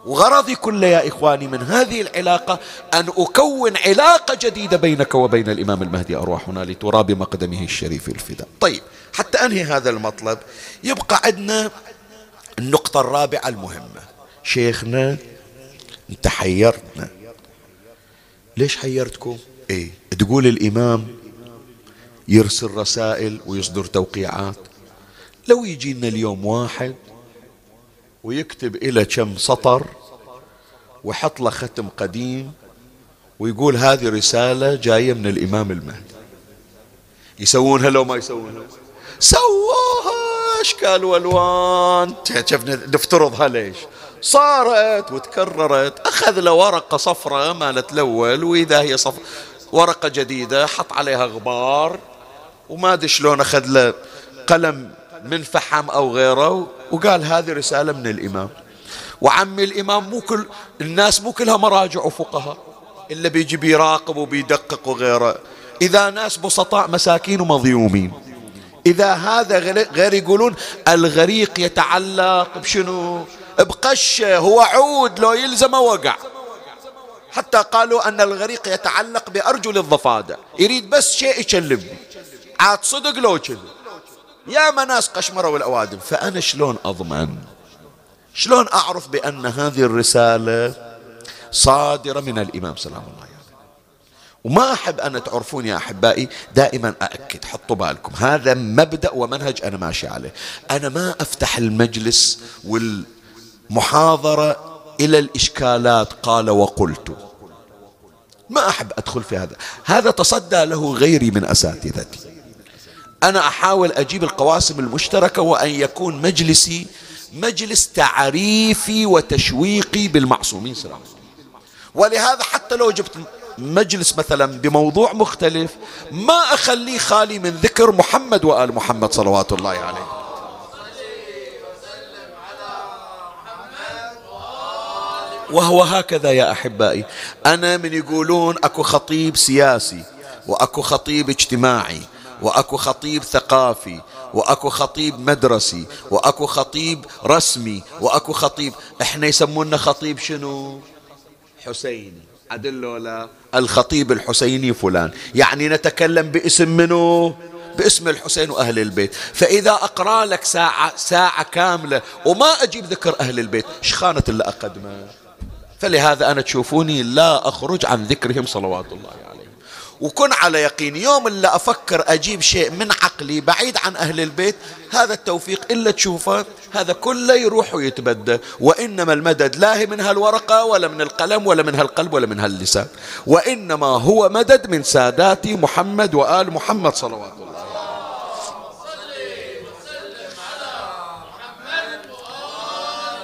وغرضي كله يا إخواني من هذه العلاقة أن أكون علاقة جديدة بينك وبين الإمام المهدي أرواحنا لترى بمقدمه الشريف الفداء. طيب حتى أنهي هذا المطلب يبقى عندنا النقطة الرابعة المهمة. شيخنا أنت حيرتنا. ليش حيرتكم؟ إيه تقول الإمام يرسل رسائل ويصدر توقيعات. لو يجينا اليوم واحد ويكتب إلى كم سطر ويحط له ختم قديم ويقول هذه رسالة جاية من الإمام المهدي. يسوونها لو ما يسوونها. سووها أشكال وألوان شفنا نفترضها ليش؟ صارت وتكررت. أخذ له ورقة صفراء مالت الأول وإذا هي صف ورقة جديدة حط عليها غبار وما أدري شلون أخذ له قلم من فحم أو غيره وقال هذه رسالة من الإمام. وعمي الإمام مو كل الناس مو كلها مراجع وفقهاء إلا بيجي بيراقب وبيدقق وغيره. إذا ناس بسطاء مساكين ومظيومين إذا هذا غير يقولون الغريق يتعلق بشنو؟ بقشة هو عود لو يلزم وقع. حتى قالوا أن الغريق يتعلق بأرجل الضفادع. يريد بس شيء يكلمني. عاد صدق لو كذب يا ناس قشمروا الأوادم فأنا شلون أضمن؟ شلون أعرف بأن هذه الرسالة صادرة من الإمام سلام الله عليه وما أحب أن تعرفون يا أحبائي دائما أأكد حطوا بالكم. هذا مبدأ ومنهج أنا ماشي عليه. أنا ما أفتح المجلس والمحاضرة إلى الإشكالات قال وقلت. ما أحب أدخل في هذا. هذا تصدى له غيري من أساتذتي. أنا أحاول أجيب القواسم المشتركة وأن يكون مجلسي مجلس تعريفي وتشويقي بالمعصومين سلام ولهذا حتى لو جبت مجلس مثلا بموضوع مختلف ما أخليه خالي من ذكر محمد وآل محمد صلوات الله عليه. وهو هكذا يا أحبائي. أنا من يقولون أكو خطيب سياسي وأكو خطيب اجتماعي وأكو خطيب ثقافي وأكو خطيب مدرسي وأكو خطيب رسمي وأكو خطيب إحنا يسمونا خطيب شنو؟ حسيني. عدل ولا الخطيب الحسيني فلان. يعني نتكلم باسم منو؟ باسم الحسين وأهل البيت. فإذا أقرأ لك ساعة, ساعة كاملة وما أجيب ذكر أهل البيت إيش خانة اللي أقدمه فلهذا أنا تشوفوني لا أخرج عن ذكرهم صلوات الله عليه وكن على يقين. يوم اللي أفكر أجيب شيء من عقلي بعيد عن أهل البيت هذا التوفيق إلا تشوفه هذا كله يروح ويتبدى. وإنما المدد لا هي من هالورقة ولا من القلم ولا من هالقلب ولا من هاللسان وإنما هو مدد من سادات محمد وآل محمد صلوات الله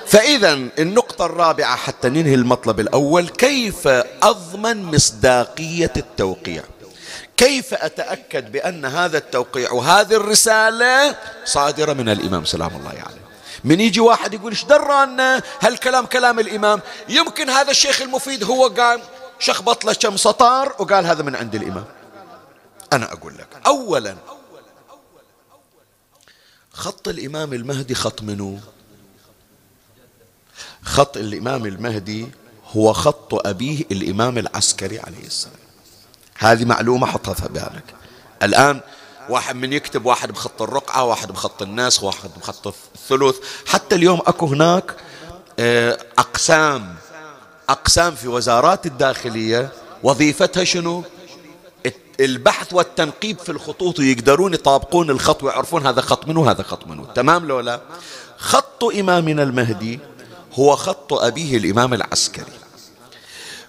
فإذا النقطة الرابعة حتى ننهي المطلب الأول كيف أضمن مصداقية التوقيع؟ كيف أتأكد بأن هذا التوقيع وهذه الرسالة صادرة من الإمام؟ سلام الله عليه. يعني. من يجي واحد يقول إيش درانا هالكلام كلام الإمام؟ يمكن هذا الشيخ المفيد هو قال شخبط له كم سطر وقال هذا من عند الإمام. أنا أقول لك أولا خط الإمام المهدي خط منه خط الإمام المهدي هو خط أبيه الإمام العسكري عليه السلام. هذه معلومة حطها في بالك. الآن واحد من يكتب واحد بخط الرقعة واحد بخط الناس واحد بخط الثلث. حتى اليوم أكو هناك آه، أقسام أقسام في وزارات الداخلية وظيفتها شنو؟ البحث والتنقيب في الخطوط ويقدرون يطابقون الخط ويعرفون هذا خط منه وهذا خط منه تمام لو لا؟ خط إمامنا المهدي هو خط أبيه الإمام العسكري.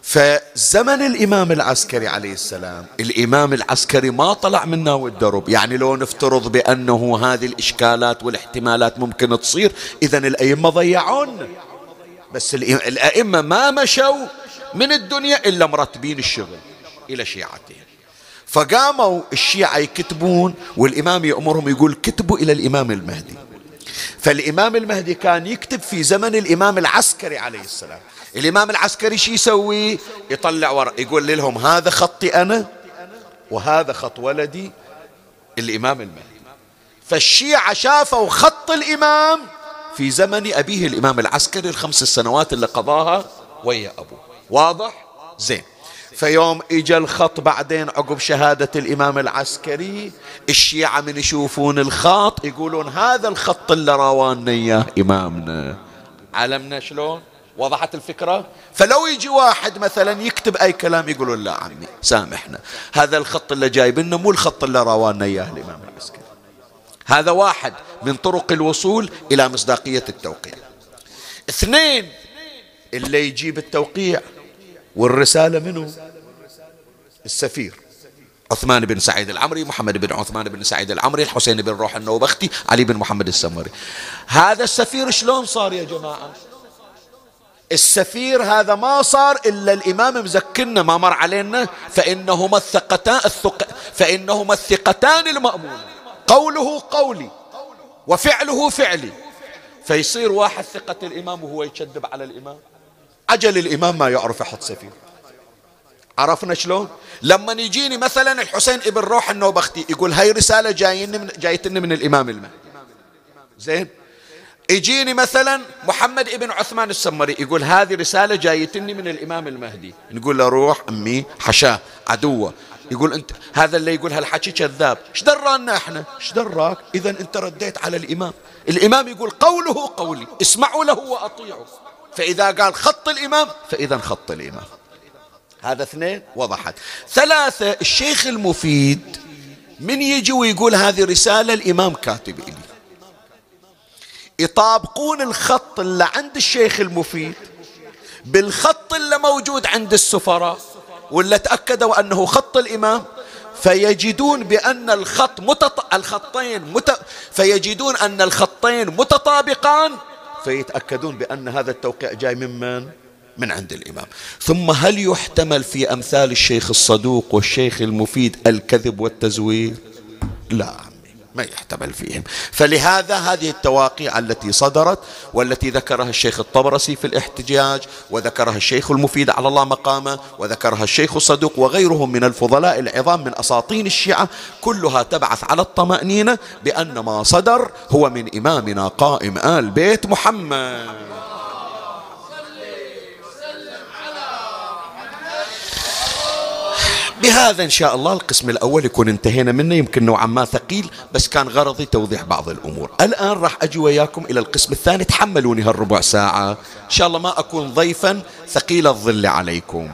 فزمن الإمام العسكري عليه السلام الإمام العسكري ما طلع منا والدرب يعني لو نفترض بأنه هذه الإشكالات والاحتمالات ممكن تصير إذا الأئمة ضيعون. بس الأئمة ما مشوا من الدنيا إلا مرتبين الشغل إلى شيعتهم. فقاموا الشيعة يكتبون والإمام يأمرهم يقول كتبوا إلى الإمام المهدي. فالإمام المهدي كان يكتب في زمن الإمام العسكري عليه السلام. الإمام العسكري شو يسوي؟ يطلع ورق يقول لهم هذا خطي أنا وهذا خط ولدي الإمام المهدي. فالشيعة شافوا خط الإمام في زمن أبيه الإمام العسكري الخمس السنوات اللي قضاها ويا أبوه. واضح؟ زين. فيوم اجى الخط بعدين عقب شهادة الإمام العسكري الشيعة من يشوفون الخط يقولون هذا الخط اللي راوانا اياه إمامنا. علمنا شلون؟ وضحت الفكرة؟ فلو يجي واحد مثلا يكتب أي كلام يقولون لا عمي سامحنا. هذا الخط اللي جايب لنا مو الخط اللي روانا إياه الإمام العسكري. هذا واحد من طرق الوصول إلى مصداقية التوقيع. اثنين اللي يجيب التوقيع والرسالة منه. السفير. عثمان بن سعيد العمري محمد بن عثمان بن سعيد العمري الحسين بن روح النوبختي علي بن محمد السمري هذا السفير شلون صار يا جماعة؟ السفير هذا ما صار إلا الإمام مزكنا ما مر علينا فإنهما الثقتان الثق فإنهما الثقتان المأمون قوله قولي وفعله فعلي. فيصير واحد ثقة الإمام وهو يكذب على الإمام. عجل الإمام ما يعرف يحط سفير. عرفنا شلون؟ لما يجيني مثلا الحسين ابن روح النوبختي يقول هاي رسالة جايني من جايتني من الإمام المهدي. زين؟ يجيني مثلا محمد ابن عثمان السمري يقول هذه رسالة جايتني من الإمام المهدي. نقول له روح أمي حشاه عدوه يقول أنت هذا اللي يقول هالحكي كذاب. إيش درانا إحنا؟ إيش دراك؟ إذا أنت رديت على الإمام. الإمام يقول قوله قولي اسمعوا له وأطيعوا. فإذا قال خط الإمام فإذا خط الإمام. هذا اثنين وضحت. ثلاثة الشيخ المفيد من يجي ويقول هذه رسالة الإمام كاتب إلي. يطابقون الخط اللي عند الشيخ المفيد بالخط اللي موجود عند السفراء ولا تأكدوا أنه خط الإمام. فيجدون بأن الخط متط... الخطين مت... فيجدون أن الخطين متطابقان فيتأكدون بأن هذا التوقيع جاي ممن من عند الإمام. ثم هل يحتمل في أمثال الشيخ الصدوق والشيخ المفيد الكذب والتزوير؟ لا عمي ما يحتمل فيهم. فلهذا هذه التواقيع التي صدرت والتي ذكرها الشيخ الطبرسي في الاحتجاج وذكرها الشيخ المفيد على الله مقامه وذكرها الشيخ الصدوق وغيرهم من الفضلاء العظام من أساطين الشيعة كلها تبعث على الطمأنينة بأن ما صدر هو من إمامنا قائم آل بيت محمد. بهذا إن شاء الله القسم الأول يكون انتهينا منه. يمكن نوعا ما ثقيل بس كان غرضي توضيح بعض الأمور. الآن راح أجي وياكم إلى القسم الثاني. تحملوني هالربع ساعة. إن شاء الله ما أكون ضيفا. ثقيل الظل عليكم.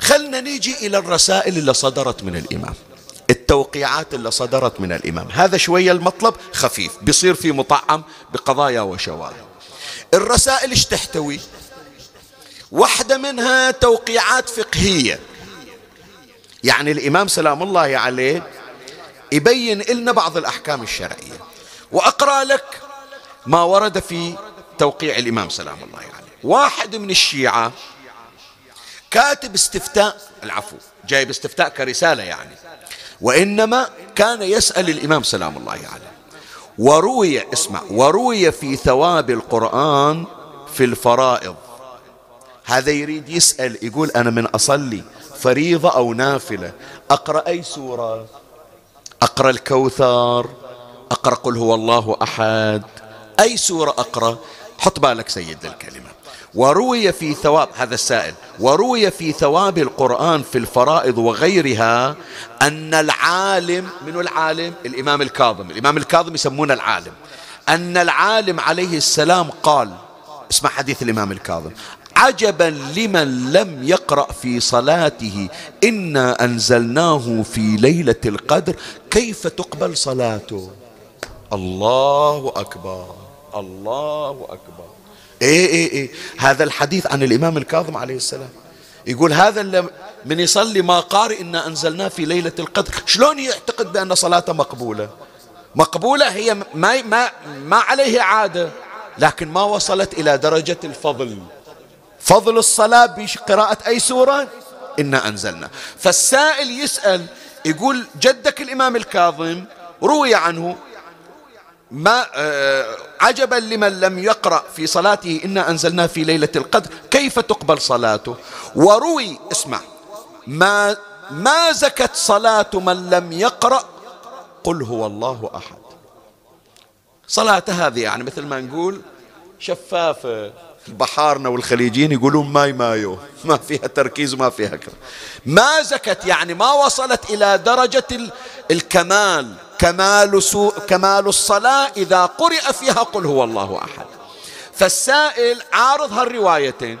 خلنا نيجي إلى الرسائل اللي صدرت من الإمام. التوقيعات اللي صدرت من الإمام. هذا شوية المطلب خفيف. بيصير في مطعم بقضايا وشواهد الرسائل إيش تحتوي؟ واحدة منها توقيعات فقهية. يعني الإمام سلام الله عليه يبين لنا بعض الأحكام الشرعية. وأقرأ لك ما ورد في توقيع الإمام سلام الله عليه. واحد من الشيعة كاتب استفتاء العفو جايب استفتاء كرسالة يعني. وإنما كان يسأل الإمام سلام الله عليه. وروي اسمع وروي في ثواب القرآن في الفرائض. هذا يريد يسأل يقول أنا من أصلي فريضة أو نافلة. أقرأ أي سورة؟ أقرأ الكوثر. أقرأ قل هو الله أحد. أي سورة أقرأ؟ حط بالك سيد الكلمة. وروي في ثواب هذا السائل. وروي في ثواب القرآن في الفرائض وغيرها أن العالم من العالم؟ الإمام الكاظم. الإمام الكاظم يسمونه العالم. أن العالم عليه السلام قال اسمع حديث الإمام الكاظم. عجبا لمن لم يقرأ في صلاته. إنا أنزلناه في ليلة القدر. كيف تقبل صلاته؟ الله أكبر. الله أكبر. إيه إيه إيه. هذا الحديث عن الإمام الكاظم عليه السلام. يقول هذا اللي من يصلي ما قارئ إنا أنزلناه في ليلة القدر. شلون يعتقد بأن صلاته مقبولة؟ مقبولة هي ما, ما, ما عليه عادة لكن ما وصلت إلى درجة الفضل. فضل الصلاة بقراءة أي سورة؟ إنا أنزلنا. فالسائل يسأل يقول جدك الإمام الكاظم روي عنه ما آه عجبا لمن لم يقرأ في صلاته إنا أنزلنا في ليلة القدر كيف تقبل صلاته؟ وروي اسمع ما ما زكت صلاة من لم يقرأ؟ قل هو الله أحد. صلاة هذه يعني مثل ما نقول شفافة. بحارنا والخليجيين يقولون ماي مايو. ما فيها تركيز وما فيها كذا ما زكت يعني ما وصلت إلى درجة الكمال. كمال, سوء كمال الصلاة إذا قرئ فيها قل هو الله أحد. فالسائل عارض هالروايتين.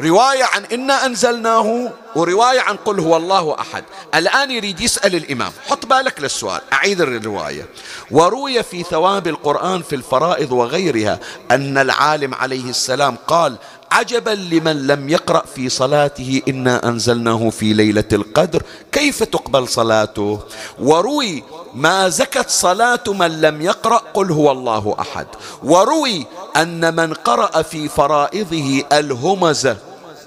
رواية عن إنا أنزلناه ورواية عن قل هو الله أحد. الآن يريد يسأل الإمام حط بالك للسؤال أعيد الرواية. وروي في ثواب القرآن في الفرائض وغيرها أن العالم عليه السلام قال عجبا لمن لم يقرأ في صلاته إنا أنزلناه في ليلة القدر. كيف تقبل صلاته؟ وروي ما زكت صلاة من لم يقرأ قل هو الله أحد. وروي أن من قرأ في فرائضه الهمزة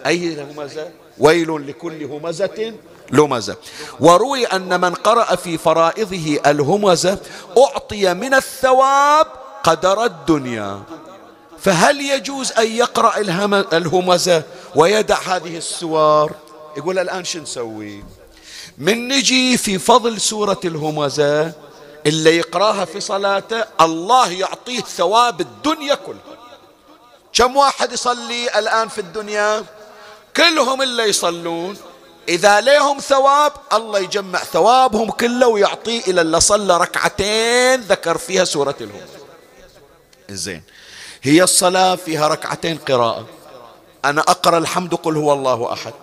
أي الهمزة ويل لكل همزة لمزة. وروي أن من قرأ في فرائضه الهمزة أعطي من الثواب قدر الدنيا. فهل يجوز أن يقرأ الهمزة ويدع هذه السور يقول الآن شو نسوي؟ من نجي في فضل سورة الهمزة اللي يقراها في صلاته الله يعطيه ثواب الدنيا كلها. كم واحد يصلي الآن في الدنيا؟ كلهم اللي يصلون. إذا لهم ثواب الله يجمع ثوابهم كله ويعطيه إلى اللي صلى ركعتين ذكر فيها سورة الهمزة زين هي الصلاة فيها ركعتين قراءة. أنا أقرأ الحمد قل هو الله أحد.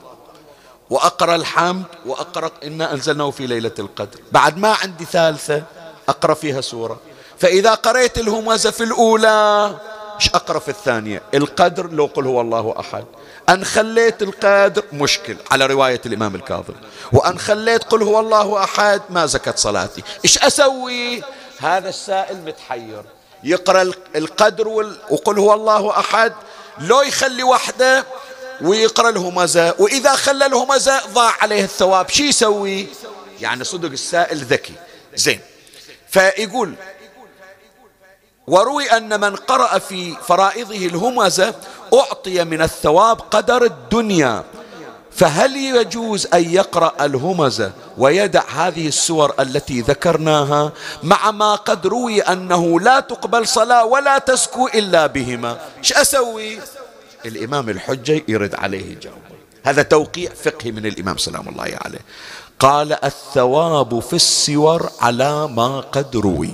وأقرأ الحمد وأقرأ إنا أنزلناه في ليلة القدر. بعد ما عندي ثالثة أقرأ فيها سورة. فإذا قريت الهمزة في الأولى إيش أقرأ في الثانية؟ القدر لو قل هو الله أحد. أن خليت القادر مشكل على رواية الإمام الكاظم. وأن خليت قل هو الله أحد ما زكت صلاتي. إيش أسوي؟ هذا السائل متحير. يقرأ القدر وقل هو الله أحد لو يخلي وحده ويقرأ الهمزة وإذا خلى الهمزة ضاع عليه الثواب شي يسوي؟ يعني صدق السائل ذكي. زين. فيقول وروي أن من قرأ في فرائضه الهمزة أعطي من الثواب قدر الدنيا. فهل يجوز أن يقرأ الهمزة ويدع هذه السور التي ذكرناها مع ما قد روي أنه لا تقبل صلاة ولا تزكو إلا بهما؟ إيش أسوي؟ الإمام الحجة يرد عليه جواب. هذا توقيع فقهي من الإمام سلام الله عليه. قال الثواب في السور على ما قد روي.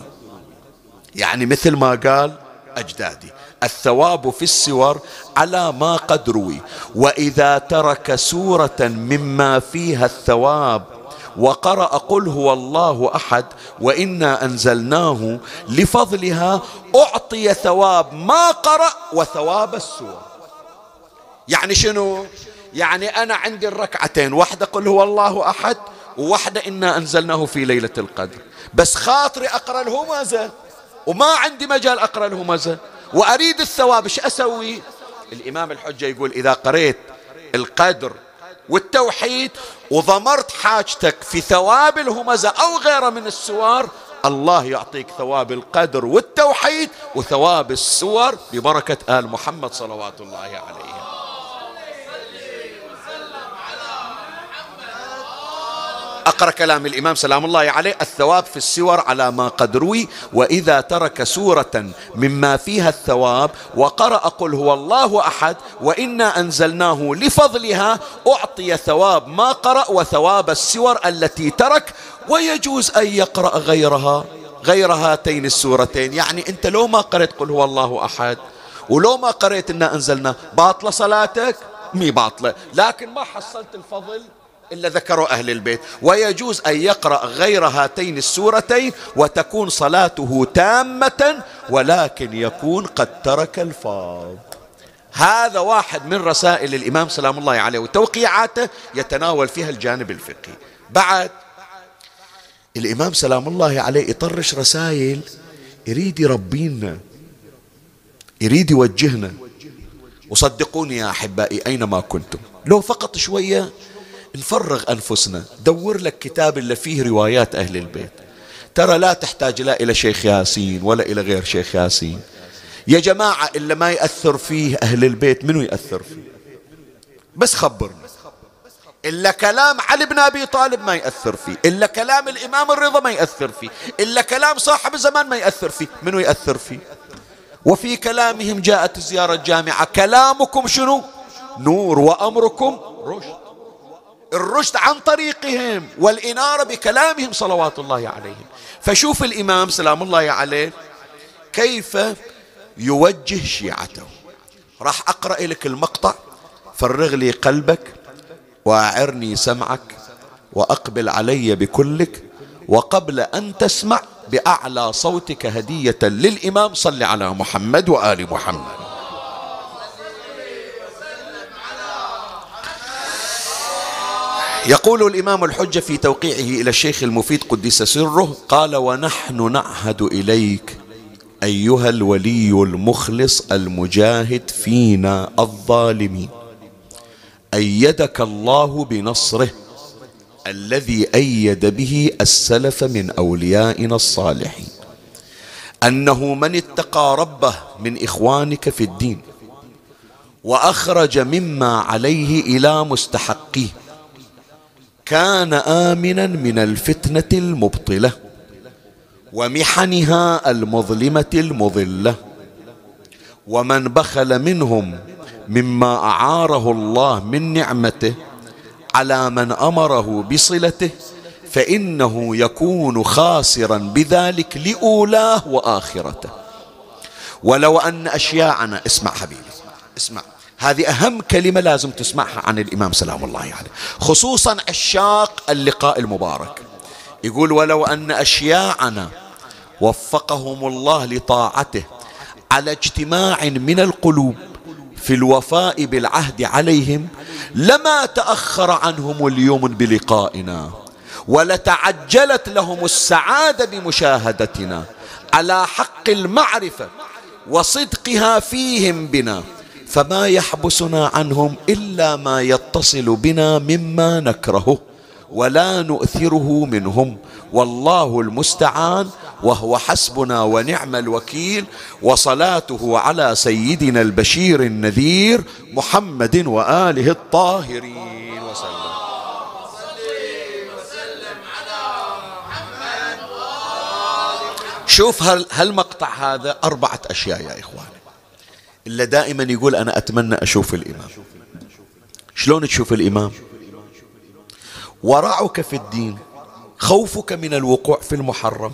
يعني مثل ما قال أجدادي. الثواب في السور على ما قد روي. وإذا ترك سورة مما فيها الثواب وقرأ قل هو الله أحد وإنا أنزلناه لفضلها أعطي ثواب ما قرأ وثواب السور. يعني شنو؟ يعني أنا عندي الركعتين واحدة قل هو الله أحد وواحدة إنا أنزلناه في ليلة القدر. بس خاطري أقرأ الهمزة وما عندي مجال أقرأ الهمزة وأريد الثواب إيش أسوي؟ الإمام الحجة يقول إذا قريت القدر والتوحيد وضمرت حاجتك في ثواب الهمزة أو غيره من السور الله يعطيك ثواب القدر والتوحيد وثواب السور ببركة آل محمد صلوات الله عليه. أقرأ كلام الإمام سلام الله عليه. الثواب في السور على ما قد روي وإذا ترك سورة مما فيها الثواب وقرأ قل هو الله أحد وإنا أنزلناه لفضلها أعطي ثواب ما قرأ وثواب السور التي ترك ويجوز أن يقرأ غيرها غير هاتين السورتين. يعني أنت لو ما قرأت قل هو الله أحد ولو ما قرأت إنا أنزلنا باطلة صلاتك؟ مي باطلة. لكن ما حصلت الفضل إلا ذكروا أهل البيت. ويجوز أن يقرأ غير هاتين السورتين وتكون صلاته تامة ولكن يكون قد ترك الفاظ. هذا واحد من رسائل الإمام سلام الله عليه وتوقيعاته يتناول فيها الجانب الفقهي. بعد الإمام سلام الله عليه يطرش رسائل يريد يربينا يريد يوجهنا. وصدقوني يا أحبائي أينما كنتم. لو فقط شوية نفرغ أنفسنا. دور لك كتاب اللي فيه روايات أهل البيت. ترى لا تحتاج لا إلى شيخ ياسين ولا إلى غير شيخ ياسين. يا جماعة إلا ما يأثر فيه أهل البيت منو يأثر فيه؟ بس خبرنا إلا كلام علي بن أبي طالب ما يأثر فيه. إلا كلام الإمام الرضا ما يأثر فيه. إلا كلام صاحب الزمان ما يأثر فيه. منو يأثر فيه؟ وفي كلامهم جاءت زيارة جامعة كلامكم شنو؟ نور. وأمركم رشد. الرشد عن طريقهم والإنارة بكلامهم صلوات الله عليهم. فشوف الإمام سلام الله عليه كيف يوجه شيعته. راح أقرأ لك المقطع فرغ لي قلبك وأعرني سمعك وأقبل علي بكلك وقبل أن تسمع بأعلى صوتك هدية للإمام صل على محمد وآل محمد. يقول الإمام الحجة في توقيعه إلى الشيخ المفيد قدس سره قال ونحن نعهد إليك أيها الولي المخلص المجاهد فينا الظالمين. أيدك الله بنصره الذي أيد به السلف من أوليائنا الصالحين. أنه من اتقى ربه من إخوانك في الدين وأخرج مما عليه إلى مستحقيه كان آمنا من الفتنة المبطلة ومحنها المظلمة المضلة. ومن بخل منهم مما أعاره الله من نعمته على من أمره بصلته فإنه يكون خاسرا بذلك لأولاه وآخرته. ولو أن أشياعنا اسمع حبيبي اسمع. هذه أهم كلمة لازم تسمعها عن الإمام سلام الله عليه يعني. خصوصا عشاق اللقاء المبارك يقول ولو أن أشياعنا وفقهم الله لطاعته على اجتماع من القلوب في الوفاء بالعهد عليهم لما تأخر عنهم اليوم بلقائنا ولتعجلت لهم السعادة بمشاهدتنا على حق المعرفة وصدقها فيهم بنا فما يحبسنا عنهم إلا ما يتصل بنا مما نكرهه ولا نؤثره منهم. والله المستعان وهو حسبنا ونعم الوكيل وصلاته على سيدنا البشير النذير محمد وآله الطاهرين. وسلم. شوف هالمقطع هذا؟ أربعة أشياء يا إخواني. إلا دائما يقول أنا أتمنى أشوف الإمام. شلون تشوف الإمام؟ ورعك في الدين خوفك من الوقوع في المحرم.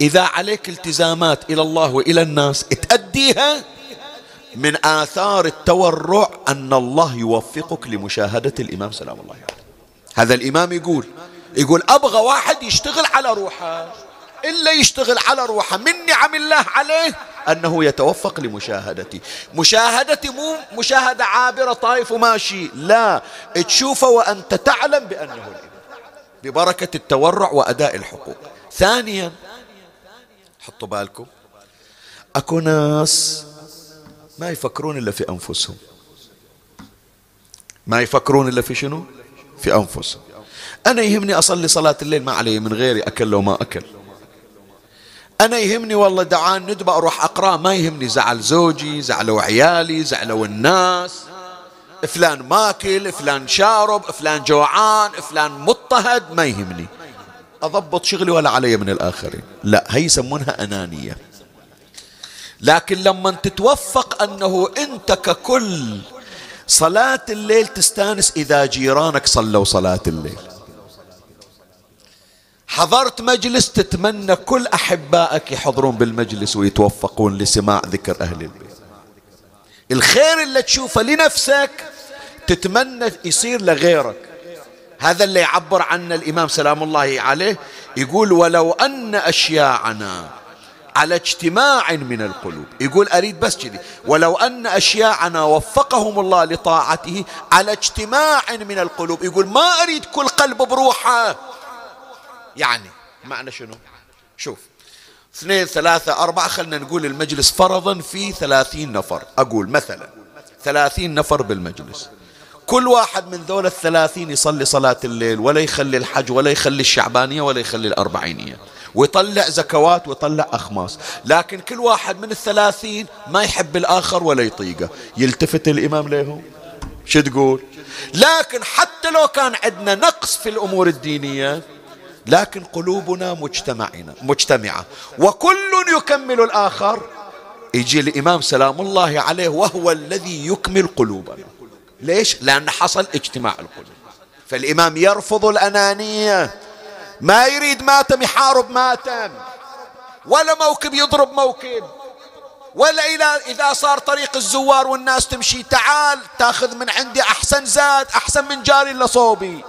إذا عليك التزامات إلى الله وإلى الناس تأديها من آثار التورع أن الله يوفقك لمشاهدة الإمام. سلام الله عليه. هذا الإمام يقول يقول أبغى واحد يشتغل على روحه إلا يشتغل على روحه من نعم الله عليه أنه يتوفق لمشاهدتي. مشاهدتي مو مشاهدة عابرة طايف وماشي. لا. تشوفه وأنت تعلم بأنه الإمام ببركة التورع وأداء الحقوق. ثانيا حطوا بالكم. أكو ناس ما يفكرون إلا في أنفسهم. ما يفكرون إلا في شنو؟ في أنفسهم. أنا يهمني أصلي صلاة الليل ما علي من غيري أكل لو ما أكل. أنا يهمني والله دعان ندبة أروح أقرأ. ما يهمني زعل زوجي زعلوا عيالي زعلوا الناس. فلان ماكل فلان شارب فلان جوعان فلان مضطهد. ما يهمني. أضبط شغلي ولا علي من الآخرين. لا هي يسمونها أنانية. لكن لما تتوفق أنه أنت ككل صلاة الليل تستانس إذا جيرانك صلوا صلاة الليل. حضرت مجلس تتمنى كل أحبائك يحضرون بالمجلس ويتوفقون لسماع ذكر أهل البيت. الخير اللي تشوفه لنفسك تتمنى يصير لغيرك. هذا اللي يعبر عنه الإمام سلام الله عليه يقول ولو أن أشياعنا على اجتماع من القلوب. يقول أريد بس كذي ولو أن أشياعنا وفقهم الله لطاعته على اجتماع من القلوب. يقول ما أريد كل قلب بروحه. يعني معنى شنو؟ شوف. اثنين ثلاثة أربعة خلنا نقول المجلس فرضا في ثلاثين نفر. أقول مثلا ثلاثين نفر بالمجلس. كل واحد من ذول الثلاثين يصلي صلاة الليل ولا يخلي الحج ولا يخلي الشعبانية ولا يخلي الأربعينية. ويطلع زكوات ويطلع أخماس. لكن كل واحد من الثلاثين ما يحب الآخر ولا يطيقه. يلتفت الإمام له؟ شو تقول؟ لكن حتى لو كان عندنا نقص في الأمور الدينية لكن قلوبنا مجتمعنا مجتمعة. وكل يكمل الآخر. يجي الإمام سلام الله عليه وهو الذي يكمل قلوبنا. ليش؟ لأن حصل اجتماع القلوب. فالإمام يرفض الأنانية. ما يريد ماتم يحارب ماتم. ولا موكب يضرب موكب. ولا إلى إذا صار طريق الزوار والناس تمشي تعال تاخذ من عندي أحسن زاد أحسن من جاري لصوبي.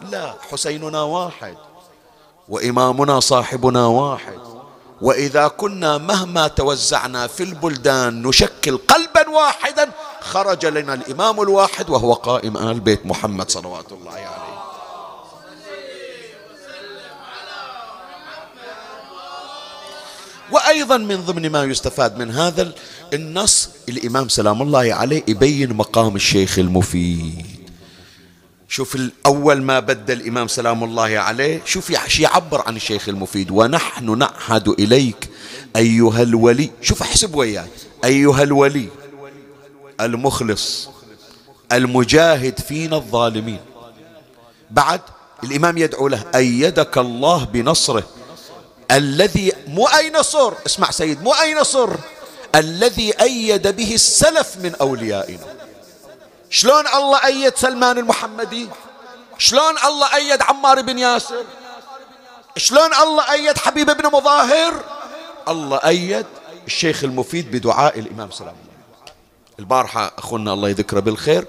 لا حسيننا واحد. وإمامنا صاحبنا واحد. وإذا كنا مهما توزعنا في البلدان نشكل قلبا واحدا خرج لنا الإمام الواحد وهو قائم آل بيت محمد صلوات الله عليه. وأيضا من ضمن ما يستفاد من هذا النص الإمام سلام الله عليه يبين مقام الشيخ المفيد. شوف الأول ما بدأ الإمام سلام الله عليه شوف شو يعبر عن الشيخ المفيد ونحن نعهد إليك أيها الولي. شوف احسب وياي أيها الولي المخلص المجاهد فينا الظالمين. بعد الإمام يدعو له أيدك الله بنصره الذي مو أي نصر اسمع سيد مو أي نصر الذي أيد به السلف من أوليائنا. شلون الله أيد سلمان المحمدي؟ شلون الله أيد عمار بن ياسر؟ شلون الله أيد حبيب بن مظاهر؟ الله أيد الشيخ المفيد بدعاء الإمام سلام الله البارحة أخونا الله يذكره بالخير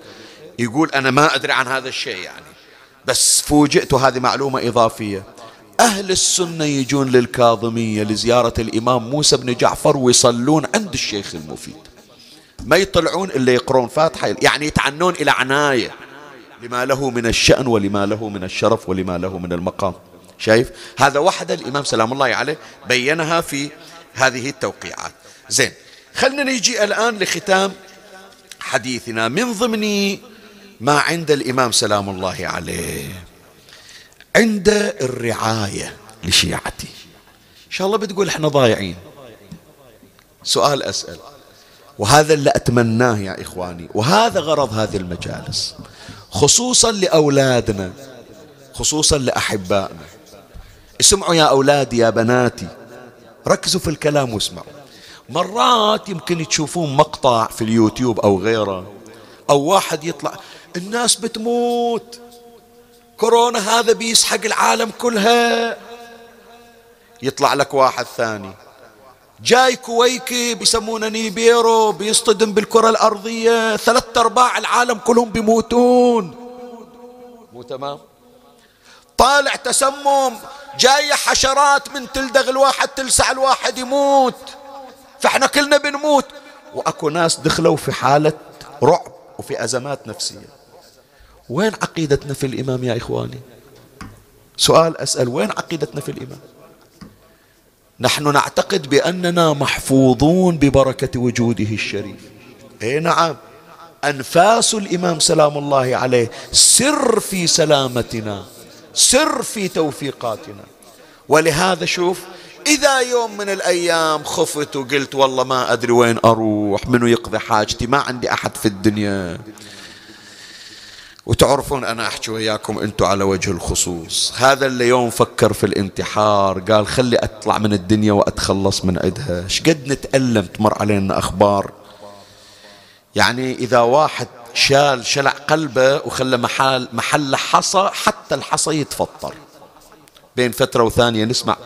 يقول أنا ما أدري عن هذا الشيء يعني بس فوجئت هذه معلومة إضافية. أهل السنة يجون للكاظمية لزيارة الإمام موسى بن جعفر ويصلون عند الشيخ المفيد. ما يطلعون إلا يقرون فاتحة يعني يتعنون إلى عناية. لما له من الشأن ولما له من الشرف ولما له من المقام. شايف؟ هذا وحده الإمام سلام الله عليه بينها في هذه التوقيعات. زين خلنا نيجي الآن لختام حديثنا. من ضمن ما عند الإمام سلام الله عليه. عند الرعاية لشيعتي إن شاء الله بتقول إحنا ضايعين. سؤال أسأل. وهذا اللي أتمناه يا إخواني وهذا غرض هذه المجالس خصوصا لأولادنا خصوصا لأحبائنا. اسمعوا يا أولادي يا بناتي ركزوا في الكلام واسمعوا. مرات يمكن تشوفون مقطع في اليوتيوب أو غيره أو واحد يطلع الناس بتموت. كورونا هذا بيسحق العالم كلها. يطلع لك واحد ثاني. جاي كويكي بيسمونه نيبيرو بيصطدم بالكرة الأرضية. ثلاثة أرباع العالم كلهم بيموتون. مو تمام؟ طالع تسمم جاية حشرات من تلدغ الواحد تلسع الواحد يموت. فإحنا كلنا بنموت. وأكو ناس دخلوا في حالة رعب وفي أزمات نفسية. وين عقيدتنا في الإمام يا إخواني؟ سؤال أسأل وين عقيدتنا في الإمام؟ نحن نعتقد بأننا محفوظون ببركة وجوده الشريف. اي نعم. أنفاس الإمام سلام الله عليه سر في سلامتنا سر في توفيقاتنا. ولهذا شوف إذا يوم من الأيام خفت وقلت والله ما أدري وين أروح منو يقضي حاجتي ما عندي أحد في الدنيا. وتعرفون أنا أحكي وياكم أنتم على وجه الخصوص. هذا اللي يوم فكر في الانتحار قال خلي أطلع من الدنيا وأتخلص من عدها شقد نتألم تمر علينا أخبار. يعني إذا واحد شال شلع قلبه وخلى محل محل حصى حتى الحصى يتفطر. بين فترة وثانية نسمع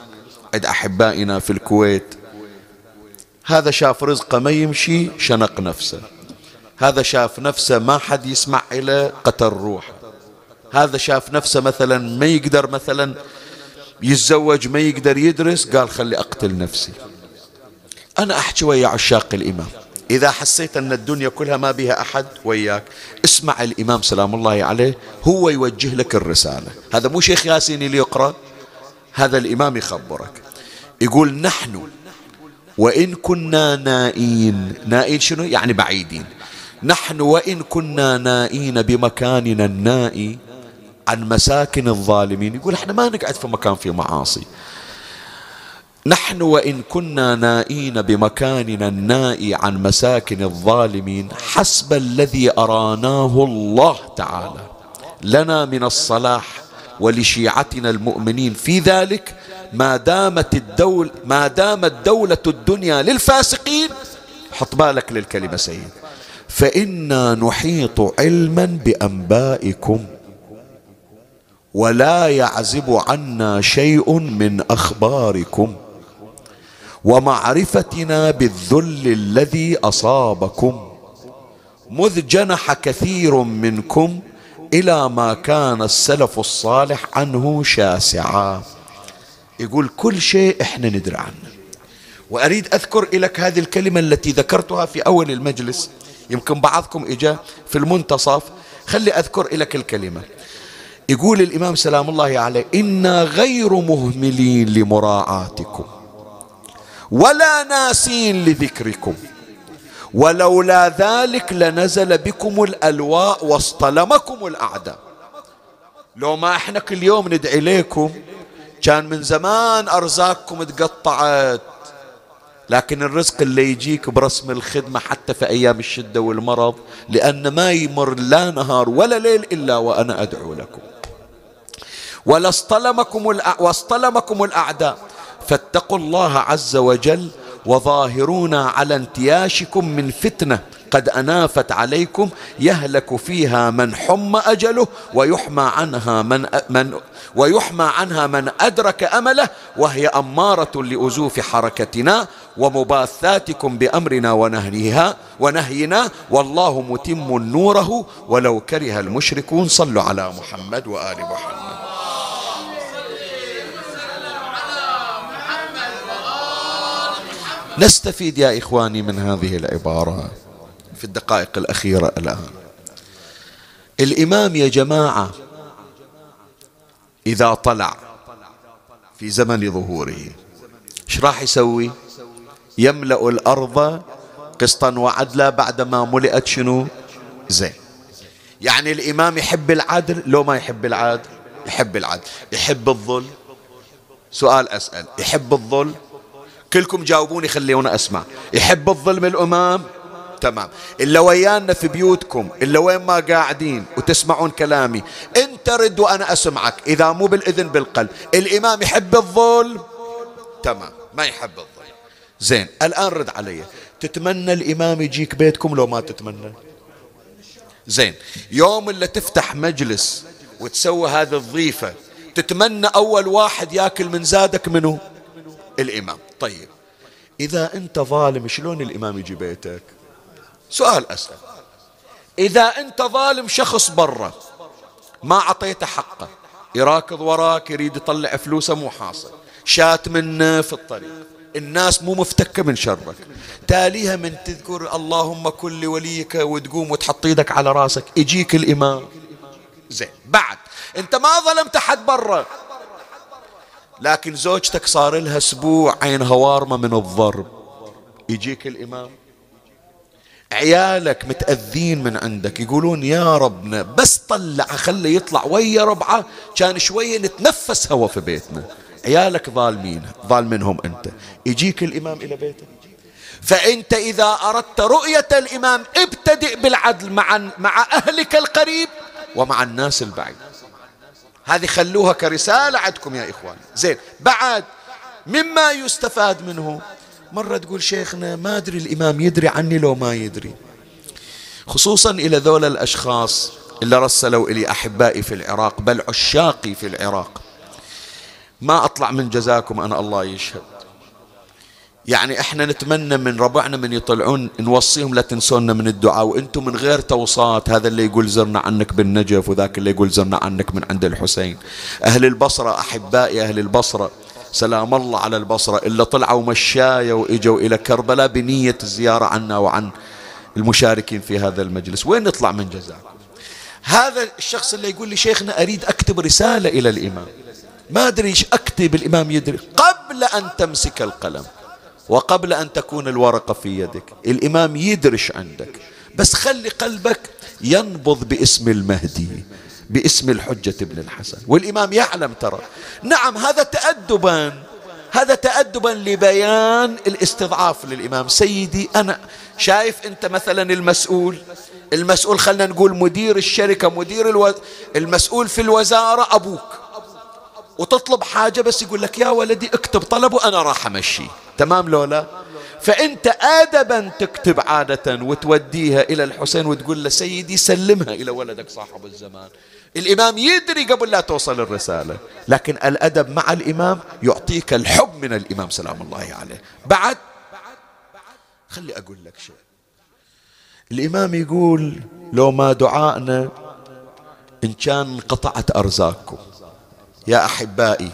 عند أحبائنا في الكويت. هذا شاف رزقه ما يمشي شنق نفسه. هذا شاف نفسه ما حد يسمع إلى قتل روح هذا شاف نفسه مثلا ما يقدر مثلا يتزوج ما يقدر يدرس قال خلي أقتل نفسي. أنا أحكي ويا عشاق الإمام. إذا حسيت أن الدنيا كلها ما بها أحد وياك اسمع الإمام سلام الله عليه هو يوجه لك الرسالة. هذا مو شيخ ياسين اللي يقرأ هذا الإمام يخبرك. يقول نحن وإن كنا نائين نائين شنو؟ يعني بعيدين. نحن وإن كنا نائين بمكاننا النائي عن مساكن الظالمين. يقول إحنا ما نقعد في مكان فيه معاصي. نحن وإن كنا نائين بمكاننا النائي عن مساكن الظالمين حسب الذي أراناه الله تعالى. لنا من الصلاح ولشيعتنا المؤمنين. في ذلك ما دامت الدول ما دامت دولة الدنيا للفاسقين حط بالك للكلمة سيد. فإنا نحيط علما بأنبائكم ولا يعزب عنا شيء من أخباركم ومعرفتنا بالذل الذي أصابكم مذ جنح كثير منكم إلى ما كان السلف الصالح عنه شاسعا. يقول كل شيء إحنا ندري عنه. وأريد أذكر لك هذه الكلمة التي ذكرتها في أول المجلس. يمكن بعضكم إجا في المنتصف. خلي أذكر لك الكلمة يقول الإمام سلام الله عليه إنا غير مهملين لمراعاتكم ولا ناسين لذكركم ولولا ذلك لنزل بكم الألواء واصطلمكم الأعداء. لو ما إحنا كل يوم ندعي لكم كان من زمان أرزاقكم تقطعت. لكن الرزق اللي يجيك برسم الخدمة حتى في أيام الشدة والمرض لأن ما يمر لا نهار ولا ليل إلا وأنا أدعو لكم. ولاصطلمكم واصطلمكم الأعداء. فاتقوا الله عز وجل وظاهرونا على انتياشكم من فتنة قد أنافت عليكم يهلك فيها من حم أجله ويحمى عنها من من ويحمى عنها من أدرك أمله وهي أمارة لأزوف حركتنا ومباثاتكم بأمرنا ونهيها ونهينا والله متم نوره ولو كره المشركون صلوا على محمد وآل محمد. نستفيد يا إخواني من هذه العبارة في الدقائق الأخيرة الآن. الإمام يا جماعة إذا طلع في زمن ظهوره إيش راح يسوي؟ يملأ الأرض قسطا وعدلا بعدما ملئت شنو؟ زين. يعني الإمام يحب العدل؟ لو ما يحب العدل يحب العدل. يحب الظلم؟ سؤال أسأل. يحب الظلم؟ كلكم جاوبوني خليونا أسمع. يحب الظلم الأمام تمام. إلا ويانا في بيوتكم إلا وين ما قاعدين وتسمعون كلامي أنت رد وأنا أسمعك إذا مو بالإذن بالقلب. الإمام يحب الظلم؟ تمام. ما يحب الظلم. زين. الآن رد علي. تتمنى الإمام يجيك بيتكم لو ما تتمنى؟ زين. يوم اللي تفتح مجلس وتسوي هذه الضيفة تتمنى أول واحد ياكل من زادك منه الإمام. طيب. إذا أنت ظالم شلون الإمام يجي بيتك؟ سؤال أسأل إذا أنت ظالم شخص برا ما أعطيته حقه. يراكض وراك يريد يطلع فلوسه مو حاصل. شات منه في الطريق. الناس مو مفتكة من شرك. تاليها من تذكر اللهم كن لوليك وتقوم وتحط إيدك على راسك يجيك الإمام. زين بعد. أنت ما ظلمت أحد برا. لكن زوجتك صار لها أسبوع عينها وارمة من الضرب. يجيك الإمام. عيالك متأذين من عندك يقولون يا ربنا بس طلع خله يطلع ويا ربعة كان شوية نتنفس هوا في بيتنا. عيالك ظالمين ظالمينهم أنت. يجيك الإمام إلى بيتك فأنت إذا أردت رؤية الإمام ابتدئ بالعدل مع مع أهلك القريب ومع الناس البعيد. هذه خلوها كرسالة عندكم يا إخوان. زين بعد مما يستفاد منه. مرة تقول شيخنا ما أدري الإمام يدري عني لو ما يدري. خصوصا إلى ذول الأشخاص اللي رسلوا إلي أحبائي في العراق بل عشاقي في العراق. ما أطلع من جزاكم أنا الله يشهد. يعني إحنا نتمنى من ربعنا من يطلعون نوصيهم لا تنسونا من الدعاء وإنتم من غير توصات هذا اللي يقول زرنا عنك بالنجف وذاك اللي يقول زرنا عنك من عند الحسين. أهل البصرة أحبائي أهل البصرة سلام الله على البصرة إلا طلعوا مشايه وإجوا إلى كربلاء بنية الزياره عنا وعن المشاركين في هذا المجلس. وين نطلع من جزاكم؟ هذا الشخص اللي يقول لي شيخنا أريد أكتب رسالة إلى الإمام. ما أدري إيش أكتب الإمام يدري. قبل أن تمسك القلم وقبل أن تكون الورقة في يدك الإمام يدرش عندك. بس خلي قلبك ينبض باسم المهدي باسم الحجة ابن الحسن. والإمام يعلم ترى. نعم هذا تأدبا. هذا تأدبا لبيان الاستضعاف للإمام. سيدي أنا شايف أنت مثلا المسؤول. المسؤول خلنا نقول مدير الشركة مدير ألو... المسؤول في الوزارة أبوك. وتطلب حاجة بس يقول لك يا ولدي اكتب طلب وأنا راح أمشي. تمام لولا؟ فأنت أدبا تكتب عادة وتوديها إلى الحسين وتقول له سيدي سلمها إلى ولدك صاحب الزمان. الإمام يدري قبل لا توصل الرسالة لكن الأدب مع الإمام يعطيك الحب من الإمام سلام الله عليه. بعد؟ خلي أقول لك شيء. الإمام يقول لو ما دعائنا إن كان قطعت أرزاقكم. يا أحبائي.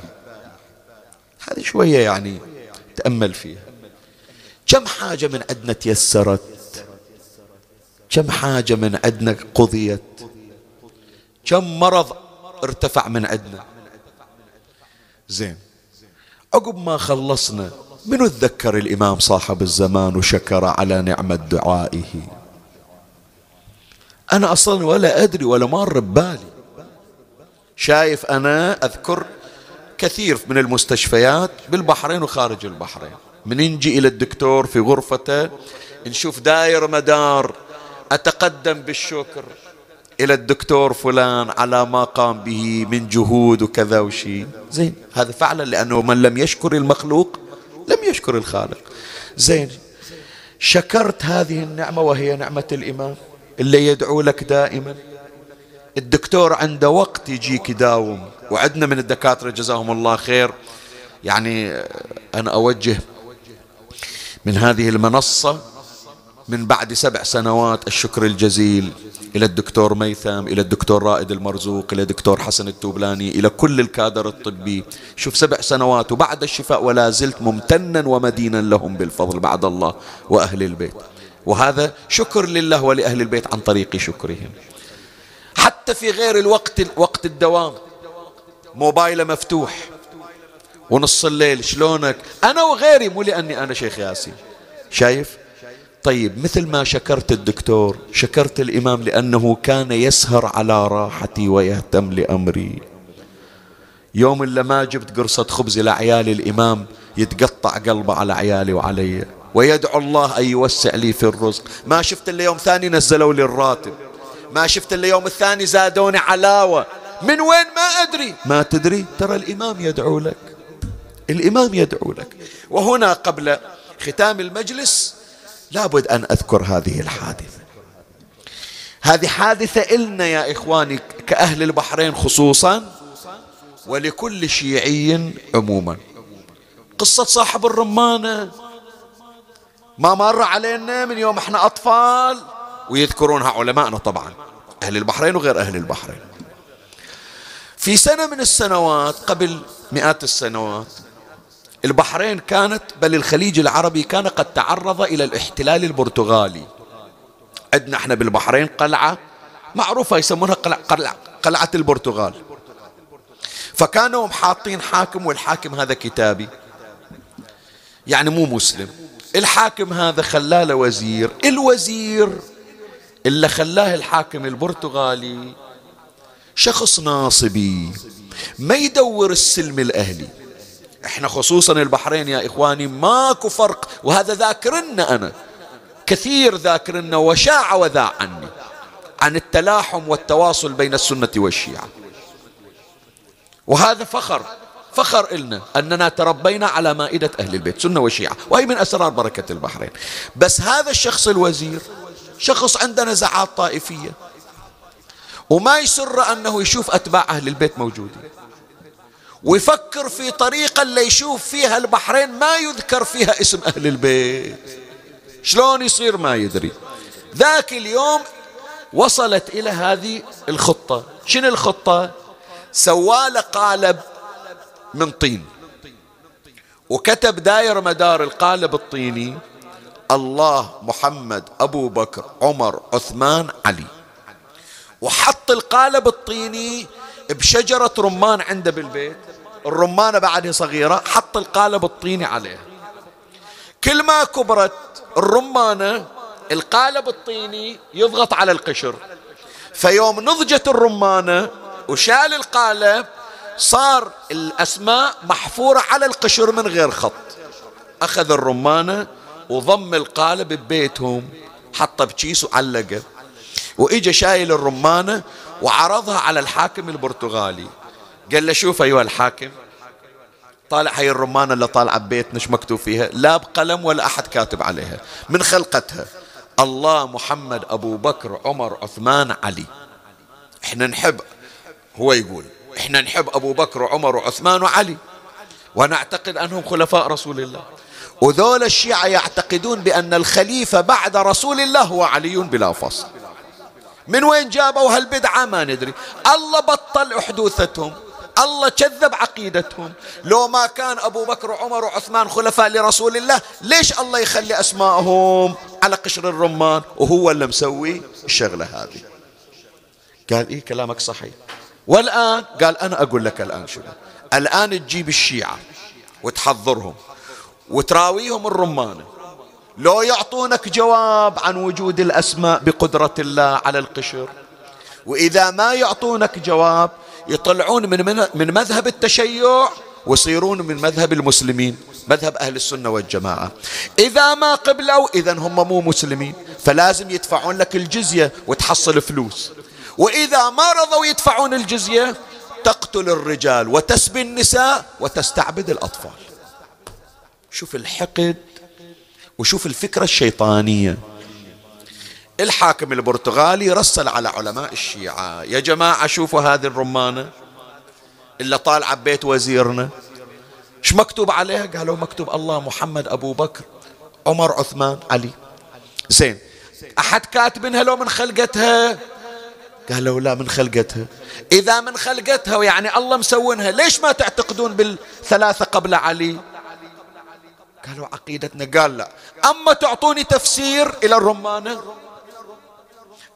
هذه شوية يعني تأمل فيها. كم حاجة من عندنا تيسرت؟ كم حاجة من عندنا قضيت؟ كم مرض ارتفع من عندنا زين. عقب ما خلصنا منو تذكر الإمام صاحب الزمان وشكر على نعمة دعائه؟ أنا أصلا ولا أدري ولا مر ببالي. شايف أنا أذكر كثير من المستشفيات بالبحرين وخارج البحرين. من نجي إلى الدكتور في غرفته نشوف داير مدار أتقدم بالشكر إلى الدكتور فلان على ما قام به من جهود وكذا وشي. زين. هذا فعلا لأنه من لم يشكر المخلوق لم يشكر الخالق. زين. شكرت هذه النعمة وهي نعمة الإمام اللي يدعو لك دائما. الدكتور عنده وقت يجيك يداوم. وعندنا من الدكاترة جزاهم الله خير. يعني أنا أوجه من هذه المنصة من بعد سبع سنوات الشكر الجزيل إلى الدكتور ميثم إلى الدكتور رائد المرزوق إلى الدكتور حسن التوبلاني إلى كل الكادر الطبي. شوف سبع سنوات وبعد الشفاء ولا زلت ممتنا ومدينا لهم بالفضل بعد الله وأهل البيت. وهذا شكر لله ولأهل البيت عن طريق شكرهم. حتى في غير الوقت وقت الدوام. موبايله مفتوح. ونص الليل شلونك؟ أنا وغيري مو لأني أنا شيخ ياسين. شايف؟ طيب مثل ما شكرت الدكتور شكرت الإمام لأنه كان يسهر على راحتي ويهتم لأمري. يوم اللي ما جبت قرصة خبز لعيال الإمام يتقطع قلبه على عيالي وعلي. ويدعو الله أن يوسع لي في الرزق. ما شفت إلا يوم ثاني نزلوا لي الراتب. ما شفت إلا يوم الثاني زادوني علاوة. من وين ما أدري. ما تدري؟ ترى الإمام يدعو لك. الإمام يدعو لك. وهنا قبل ختام المجلس لابد أن أذكر هذه الحادثة. هذه حادثة إلنا يا إخواني كأهل البحرين خصوصا ولكل شيعي عموما. قصة صاحب الرمانة. ما مر علينا من يوم إحنا أطفال. ويذكرونها علماءنا طبعا أهل البحرين وغير أهل البحرين. في سنة من السنوات قبل مئات السنوات البحرين كانت بل الخليج العربي كان قد تعرض إلى الاحتلال البرتغالي. عندنا إحنا بالبحرين قلعة معروفة يسمونها قلعة, قلعة, قلعة البرتغال. فكانوا حاطين حاكم والحاكم هذا كتابي. يعني مو مسلم. الحاكم هذا خلاه وزير الوزير اللي خلاه الحاكم البرتغالي. شخص ناصبي ما يدور السلم الأهلي. إحنا خصوصا البحرين يا إخواني ماكو فرق وهذا ذاكرنا أنا. كثير ذاكرنا وشاع وذاع عني عن التلاحم والتواصل بين السنة والشيعة. وهذا فخر فخر إلنا أننا تربينا على مائدة أهل البيت سنة وشيعة وهي من أسرار بركة البحرين. بس هذا الشخص الوزير شخص عنده نزعات طائفية. وما يسر أنه يشوف أتباع أهل البيت موجودين. ويفكر في طريقة اللي يشوف فيها البحرين ما يذكر فيها اسم أهل البيت. شلون يصير ما يدري. ذاك اليوم وصلت إلى هذه الخطة. شنو الخطة؟ سوال قالب من طين. وكتب داير مدار القالب الطيني. الله محمد أبو بكر عمر عثمان علي. وحط القالب الطيني بشجرة رمان عنده بالبيت. الرمانة بعدها صغيرة حط القالب الطيني عليها. كل ما كبرت الرمانة القالب الطيني يضغط على القشر. فيوم نضجت الرمانة وشال القالب صار الأسماء محفورة على القشر من غير خط. أخذ الرمانة وضم القالب ببيتهم حطه بكيس وعلقه. وإجا شايل الرمانة وعرضها على الحاكم البرتغالي. قال له شوف أيها الحاكم طالع هاي الرمانة اللي طالعة ببيتنا شو مكتوب فيها؟ لا بقلم ولا أحد كاتب عليها. من خلقتها؟ الله محمد أبو بكر عمر عثمان علي. إحنا نحب هو يقول إحنا نحب أبو بكر وعمر وعثمان وعلي. ونعتقد أنهم خلفاء رسول الله. وذول الشيعة يعتقدون بأن الخليفة بعد رسول الله هو علي بلا فصل. من وين جابوا هالبدعة؟ ما ندري. الله بطل أحدوثتهم. الله كذب عقيدتهم. لو ما كان أبو بكر وعمر وعثمان خلفاء لرسول الله ليش الله يخلي أسماءهم على قشر الرمان؟ وهو اللي مسوي الشغلة هذه. قال إيه كلامك صحيح. والآن قال أنا أقول لك الآن شنو؟ الآن تجيب الشيعة وتحضرهم. وتراويهم الرمانة لو يعطونك جواب عن وجود الأسماء بقدرة الله على القشر وإذا ما يعطونك جواب يطلعون من من مذهب التشيع ويصيرون من مذهب المسلمين مذهب أهل السنة والجماعة. إذا ما قبلوا إذا هم مو مسلمين فلازم يدفعون لك الجزية وتحصل فلوس. وإذا ما رضوا يدفعون الجزية تقتل الرجال وتسبي النساء وتستعبد الأطفال. شوف الحقد وشوف الفكرة الشيطانية. الحاكم البرتغالي رسل على علماء الشيعة يا جماعة شوفوا هذه الرمانة اللي طالعة بيت وزيرنا إيش مكتوب عليها؟ قالوا مكتوب الله محمد أبو بكر عمر عثمان علي. زين أحد كاتبينها لو من خلقتها؟ قالوا لا من خلقتها. إذا من خلقتها ويعني الله مسوينها ليش ما تعتقدون بالثلاثة قبل علي؟ قالوا عقيدتنا قال لا أما تعطوني تفسير إلى الرمانة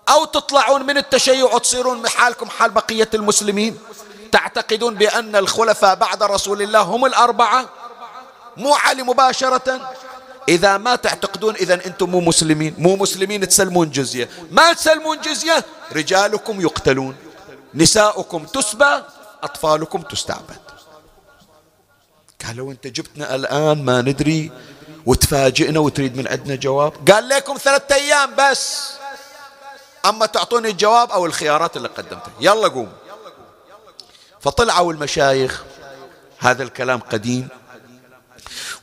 أو تطلعون من التشيع وتصيرون حالكم حال بقية المسلمين. تعتقدون بأن الخلفاء بعد رسول الله هم الأربعة؟ مو علي مباشرة. إذا ما تعتقدون إذا أنتم مو مسلمين. مو مسلمين تسلمون جزية. ما تسلمون جزية؟ رجالكم يقتلون. نساؤكم تسبى أطفالكم تستعبد. قالوا أنت جبتنا الآن ما ندري وتفاجئنا وتريد من عندنا جواب. قال لكم ثلاثة أيام بس. أما تعطوني الجواب أو الخيارات اللي قدمتها. يلا قوم. فطلعوا المشايخ هذا الكلام قديم.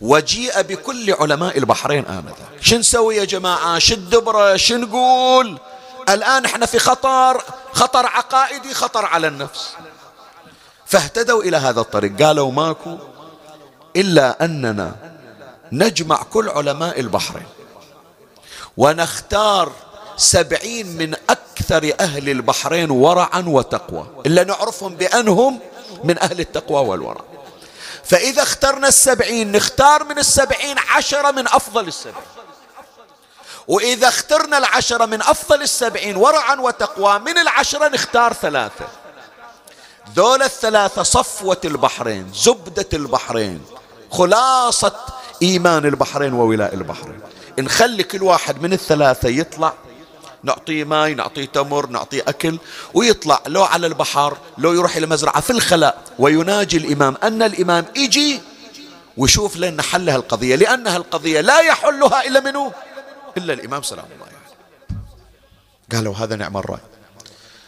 وجيء بكل علماء البحرين آنذاك شو نسوي يا جماعة؟ شو الدبرة شو نقول؟ الآن إحنا في خطر خطر عقائدي خطر على النفس. فاهتدوا إلى هذا الطريق. قالوا ماكو. إلا أننا نجمع كل علماء البحرين ونختار سبعين من أكثر أهل البحرين ورعا وتقوى إلا نعرفهم بأنهم من أهل التقوى والورع. فإذا اخترنا السبعين نختار من السبعين عشرة من أفضل السبعين. وإذا اخترنا العشرة من أفضل السبعين ورعا وتقوى من العشرة نختار ثلاثة. ذول الثلاثة صفوة البحرين زبدة البحرين. خلاصة إيمان البحرين وولاء البحرين. نخلي كل واحد من الثلاثة يطلع. نعطيه ماي نعطيه تمر نعطيه أكل ويطلع لو على البحر لو يروح إلى مزرعة في الخلاء ويناجي الإمام. أن الإمام يجي ويشوف لنا حل هالقضية لأنها القضية لا يحلها إلا منه إلا الإمام سلام الله عليه. قالوا هذا نعم الرأي.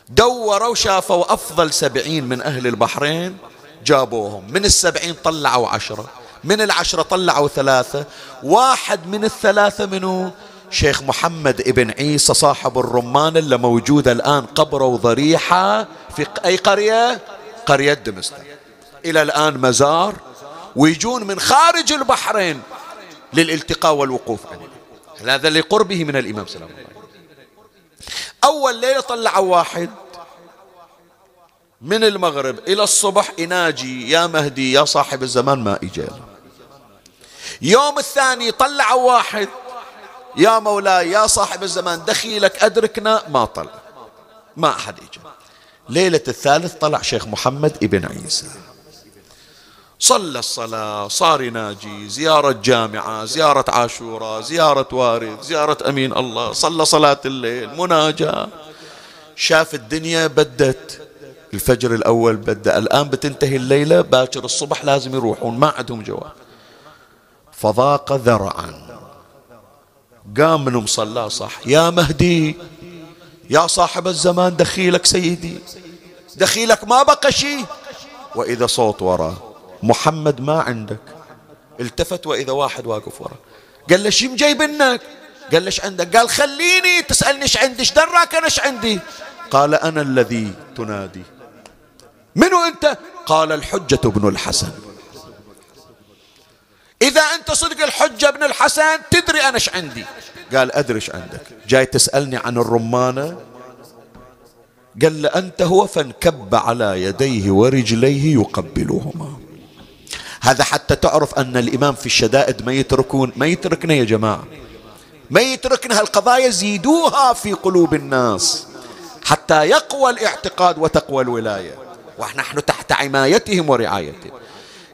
دوروا شافوا أفضل سبعين من أهل البحرين جابوهم. من السبعين طلعوا عشرة. من العشرة طلعوا ثلاثة. واحد من الثلاثة منه شيخ محمد ابن عيسى صاحب الرمان اللي موجود الآن قبره وضريحة في أي قرية؟ قرية دمشق. إلى الآن مزار. ويجون من خارج البحرين للالتقاء والوقوف عليه. هذا لقربه من الإمام سلام الله أول ليلة طلعوا واحد من المغرب إلى الصبح يناجي يا مهدي يا صاحب الزمان ما إجا يوم الثاني طلعوا واحد. يا مولاي يا صاحب الزمان دخيلك أدركنا؟ ما طلع. ما أحد إجا. ليلة الثالث طلع شيخ محمد ابن عيسى. صلى الصلاة صار يناجي زيارة جامعة زيارة عاشوراء زيارة وارث زيارة أمين الله صلى صلاة الليل مناجاة. شاف الدنيا بدت. الفجر الأول بدأ الآن بتنتهي الليلة باكر الصبح لازم يروحون ما عندهم جواب. فضاق ذرعا. قام من مصلاه صح يا مهدي يا صاحب الزمان دخيلك سيدي دخيلك ما بقى شيء. وإذا صوت وراه محمد ما عندك. التفت وإذا واحد واقف وراه قال له شي مجيبنك قال ليش عندك؟ قال خليني تسألني إيش عندي إيش دراك أنا إيش عندي؟ قال أنا الذي تنادي. منو أنت؟ قال الحجة ابن الحسن. إذا أنت صدق الحجة ابن الحسن تدري أنا إيش عندي. قال أدري إيش عندك. جاي تسألني عن الرمانة قال له أنت هو فانكب على يديه ورجليه يقبلهما. هذا حتى تعرف أن الإمام في الشدائد ما يتركون ما يتركنا يا جماعة. ما يتركنا هالقضايا زيدوها في قلوب الناس. حتى يقوى الاعتقاد وتقوى الولاية. ونحن تحت عمايتهم ورعايتهم.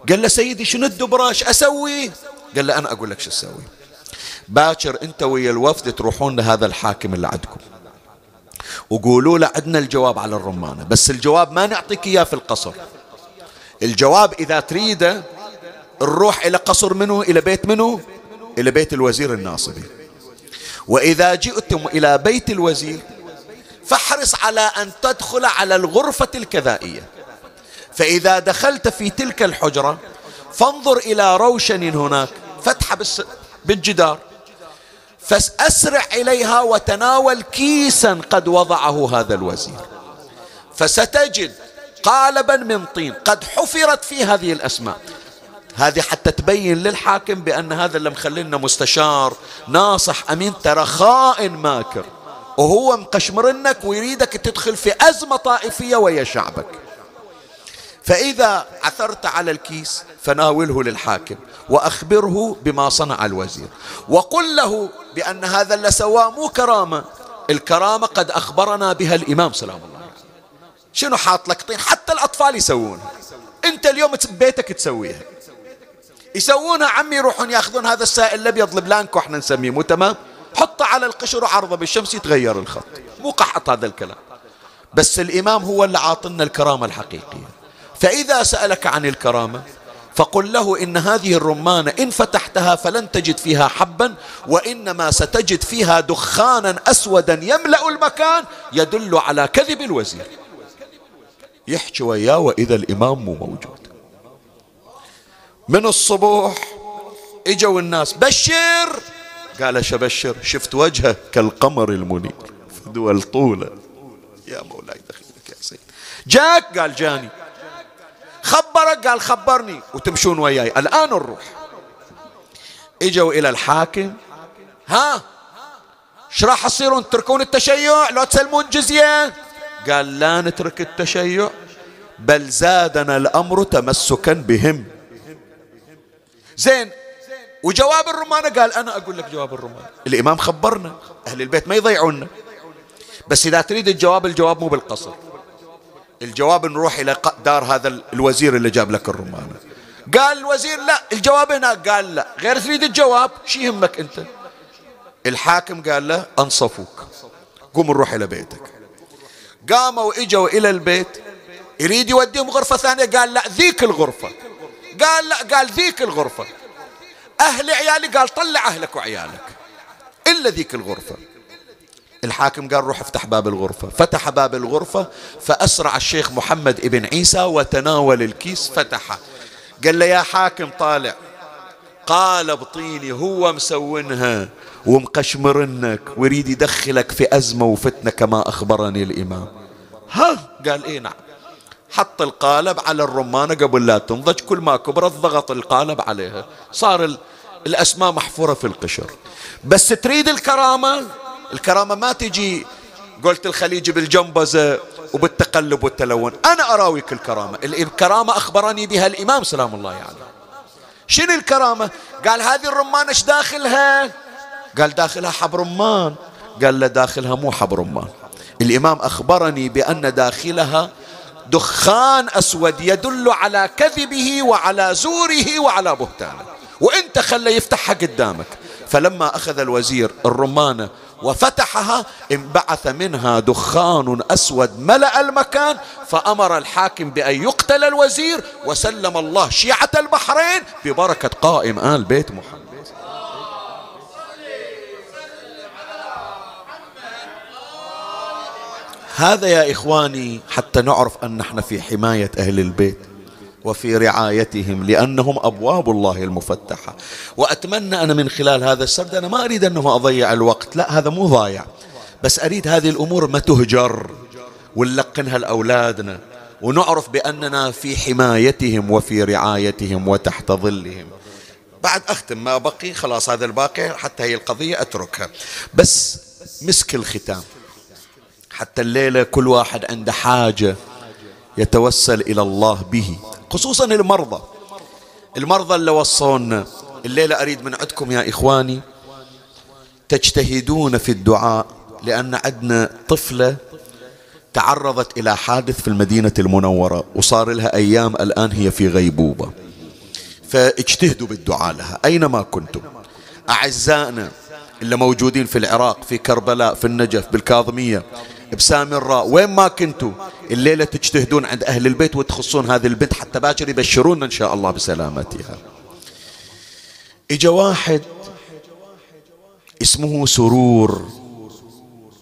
قال له سيدي شنو الدبرة إيش أسوي. قال له أنا أقول لك شو أسوي باكر أنت ويا الوفد تروحون لهذا الحاكم اللي عندكم. وقولوا له عندنا الجواب على الرمانة. بس الجواب ما نعطيك إياه في القصر. الجواب إذا تريده نروح إلى قصر منه إلى بيت منه إلى بيت الوزير الناصبي. وإذا جئتم إلى بيت الوزير فاحرص على أن تدخل على الغرفة الكذائية. فإذا دخلت في تلك الحجرة فانظر إلى روشن هناك فتحة بالجدار. فأسرع إليها وتناول كيسا قد وضعه هذا الوزير. فستجد قالبا من طين قد حفرت في هذه الأسماء. هذه حتى تبين للحاكم بأن هذا اللي مخلينا مستشار ناصح أمين ترى خائن ماكر. وهو مقشمرنك ويريدك تدخل في أزمة طائفية ويا شعبك. فإذا عثرت على الكيس فناوله للحاكم وأخبره بما صنع الوزير. وقل له بأن هذا اللي سواه مو كرامة. الكرامة قد أخبرنا بها الإمام سلام الله شنو حاط لك طين؟ حتى الأطفال يسوونها أنت اليوم بيتك تسويها. يسوونها عمي يروحون ياخذون هذا السائل الأبيض البلانكو إحنا نسميه مو تمام؟ حطه على القشر وعرضه بالشمس يتغير الخط. مو قحط هذا الكلام. بس الإمام هو اللي عاطلنا الكرامة الحقيقية. فإذا سألك عن الكرامة فقل له إن هذه الرمانة إن فتحتها فلن تجد فيها حبا وإنما ستجد فيها دخانا أسودا يملأ المكان يدل على كذب الوزير. يحكي وياه وإذا الإمام مو موجود. من الصبح إجوا الناس بشر! قال شبشر شفت وجهه كالقمر المنير. في دول طولة. يا مولاي دخلك يا سيد جاك؟ قال جاني. خبرك قال خبرني وتمشون وياي. الآن نروح إجوا إلى الحاكم. ها؟ إيش راح تصيرون تتركون التشيع؟ لو تسلمون جزية؟ قال لا نترك التشيع. بل زادنا الأمر تمسكا بهم. زين وجواب الرمانة قال أنا أقول لك جواب الرمانة الإمام خبرنا. أهل البيت ما يضيعونا. بس إذا تريد الجواب الجواب مو بالقصر. الجواب نروح إلى دار هذا الوزير اللي جاب لك الرمانة. قال الوزير لا الجواب هناك قال لا. غير تريد الجواب شي يهمك أنت؟ الحاكم قال له أنصفوك. قوم نروح إلى بيتك. قاموا إجوا إلى البيت. يريد يوديهم غرفة ثانية قال لا ذيك الغرفة. قال لا قال ذيك الغرفة. أهل عيالي قال طلع أهلك وعيالك. إلا ذيك الغرفة. الحاكم قال روح افتح باب الغرفة. فتح باب الغرفة فأسرع الشيخ محمد ابن عيسى وتناول الكيس فتحه قال له يا حاكم طالع. قال بطيني هو مسونها ومقشمرنك ويريد يدخلك في أزمة وفتنة كما أخبرني الإمام. ها؟ قال إيه نعم. حط القالب على الرمانة قبل لا تنضج كل ما كبرت ضغط القالب عليها. صار الأسماء محفورة في القشر. بس تريد الكرامة؟ الكرامة ما تجي قلت الخليج بالجنبزة وبالتقلب والتلون. أنا أراويك الكرامة الكرامة أخبرني بها الإمام سلام الله عليه. يعني. شنو الكرامة؟ قال هذه الرمانة إيش داخلها؟ قال داخلها حب رمان. قال له داخلها مو حب رمان. الإمام أخبرني بأن داخلها دخان أسود يدل على كذبه وعلى زوره وعلى بهتانه. وانت خلى يفتحها قدامك. فلما أخذ الوزير الرمانة وفتحها انبعث منها دخان أسود ملأ المكان فأمر الحاكم بأن يقتل الوزير وسلم الله شيعة البحرين ببركة قائم آل بيت محمد. هذا يا إخواني حتى نعرف أن نحن في حماية أهل البيت. وفي رعايتهم لأنهم أبواب الله المفتحة. وأتمنى أنا من خلال هذا السرد أنا ما أريد أنه أضيع الوقت لا هذا مو ضايع. بس أريد هذه الأمور ما تهجر ونلقنها لأولادنا ونعرف بأننا في حمايتهم وفي رعايتهم وتحت ظلهم. بعد أختم ما بقي خلاص هذا الباقي حتى هي القضية أتركها. بس مسك الختام. حتى الليلة كل واحد عنده حاجة يتوسل إلى الله به خصوصا المرضى. المرضى اللي وصونا الليلة أريد من عندكم يا إخواني تجتهدون في الدعاء لأن عندنا طفلة تعرضت إلى حادث في المدينة المنورة وصار لها أيام الآن هي في غيبوبة. فاجتهدوا بالدعاء لها أينما كنتم؟ أعزائنا اللي موجودين في العراق في كربلاء في النجف بالكاظمية بسامراء وين ما كنتوا الليلة تجتهدون عند أهل البيت وتخصون هذه البنت حتى باكر يبشرونا إن شاء الله بسلامتها. إجا واحد اسمه سرور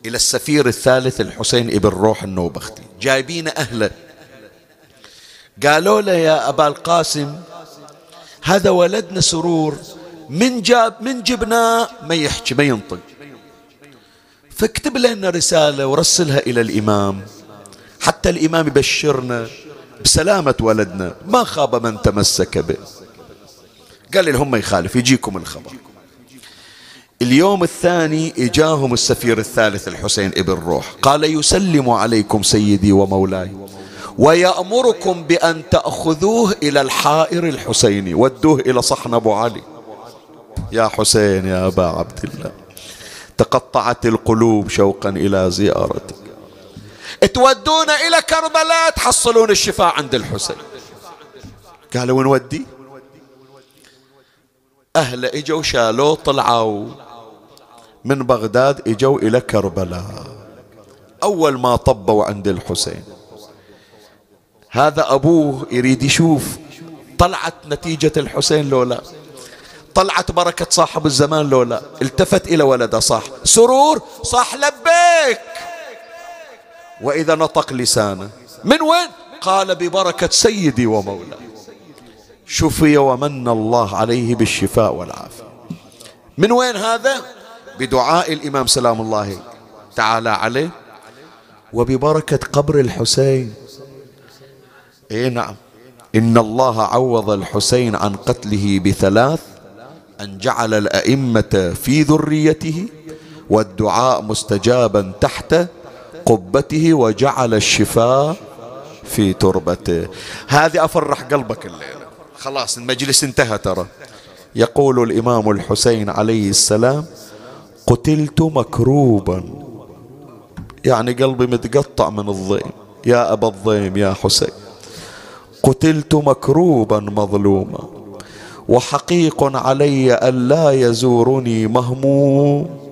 إلى السفير الثالث الحسين ابن روح النوبختي. جايبين أهله قالوا له يا أبا القاسم هذا ولدنا سرور من جاب من جبناه؟ ما يحكي ما ينطق. فاكتب لنا رسالة ورسلها إلى الإمام. حتى الإمام يبشرنا بسلامة ولدنا. ما خاب من تمسك به. قال لي هم يخالف يجيكم الخبر. اليوم الثاني إجاهم السفير الثالث الحسين ابن روح. قال يسلم عليكم سيدي ومولاي ويأمركم بأن تأخذوه إلى الحائر الحسيني ودوه إلى صحن أبو علي. يا حسين يا أبا عبد الله. تقطعت القلوب شوقا إلى زيارتك. تودون إلى كربلاء تحصلون الشفاء عند الحسين. قالوا نودي. أهل إجوا شالوه طلعوا من بغداد إجوا إلى كربلاء. أول ما طبوا عند الحسين. هذا أبوه يريد يشوف طلعت نتيجة الحسين لو لا. طلعت بركة صاحب الزمان لو لا. التفت إلى ولده صح سرور صح لبيك. وإذا نطق لسانه. من وين؟ قال ببركة سيدي ومولاي شفي ومن الله عليه بالشفاء والعافية. من وين هذا؟ بدعاء الإمام سلام الله تعالى عليه. وببركة قبر الحسين. اي نعم. إن الله عوض الحسين عن قتله بثلاث أن جعل الأئمة في ذريته والدعاء مستجابا تحت قبته وجعل الشفاء في تربته. هذه أفرح قلبك الليلة. خلاص المجلس انتهى ترى. يقول الإمام الحسين عليه السلام قتلت مكروبا. يعني قلبي متقطع من الضيم. يا أبا الضيم يا حسين قتلت مكروبا مظلوما. وحقيق علي أن لا يزورني مهموم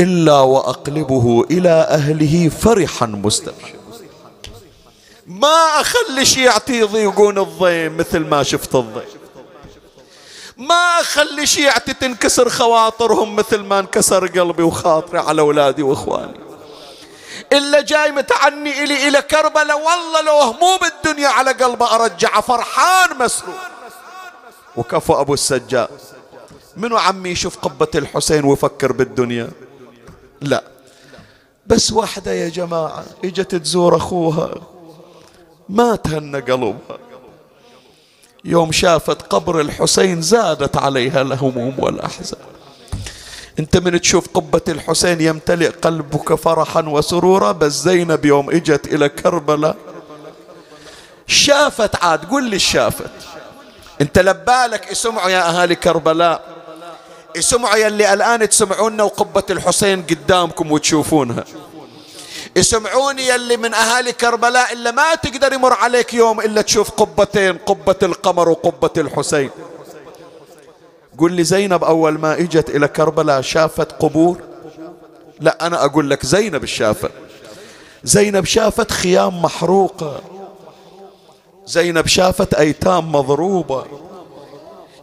إلا وأقلبه إلى أهله فرحا مستبشرا ما أخلي شيعتي يضيقون الضيم مثل ما شفت الضيم. ما أخلي شيعتي تنكسر خواطرهم مثل ما انكسر قلبي وخاطري على أولادي وإخواني. إلا جاي متعني إلي إلى كربلاء والله لو هموم الدنيا على قلبه أرجعه فرحان مسرور. وكفو أبو السجاد منو عمي يشوف قبة الحسين ويفكر بالدنيا؟ لا. بس واحدة يا جماعة إجت تزور أخوها. ما تهنى قلبها يوم شافت قبر الحسين زادت عليها الهموم والأحزان أنت من تشوف قبة الحسين يمتلئ قلبك فرحا وسرورا؟ بس زينب يوم إجت إلى كربلاء. شافت عاد قل لي شافت. انت لبالك اسمعوا يا اهالي كربلاء. اسمعوا يا اللي الان تسمعونا وقبة الحسين قدامكم وتشوفونها. اسمعوني يلي من اهالي كربلاء إلا ما تقدر يمر عليك يوم إلا تشوف قبتين قبة القمر وقبة الحسين. قل لي زينب أول ما إجت إلى كربلاء شافت قبور؟ لا أنا أقول لك زينب شافت. زينب شافت خيام محروقة. زينب شافت أيتام مضروبة.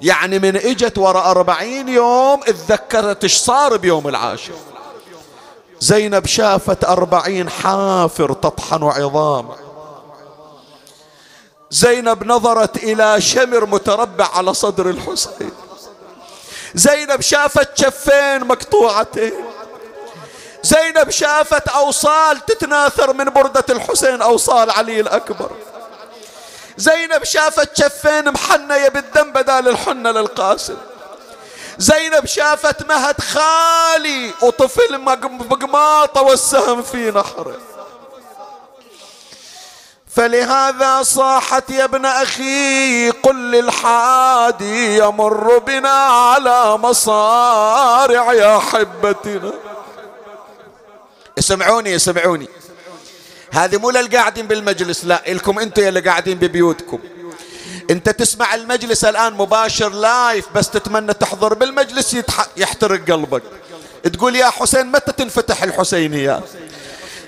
يعني من إجت وراء أربعين يوم اتذكرت إيش صار بيوم العاشر. زينب شافت أربعين حافر تطحن عظامه زينب نظرت إلى شمر متربع على صدر الحسين. زينب شافت شفين مقطوعتين. زينب شافت أوصال تتناثر من بردة الحسين أوصال علي الأكبر. زينب شافت شفين محنية بالدم بدال الحنة للقاسم. زينب شافت مهد خالي وطفل مقماطة والسهم في نحره. فلهذا صاحت يا ابن أخي قل للحادي يمر بنا على مصارع يا حبتنا. اسمعوني اسمعوني. هذه مو للقاعدين بالمجلس لا إلكم أنتم اللي قاعدين ببيوتكم. أنت تسمع المجلس الآن مباشر لايف بس تتمنى تحضر بالمجلس يحترق قلبك. تقول يا حسين متى تنفتح الحسينيات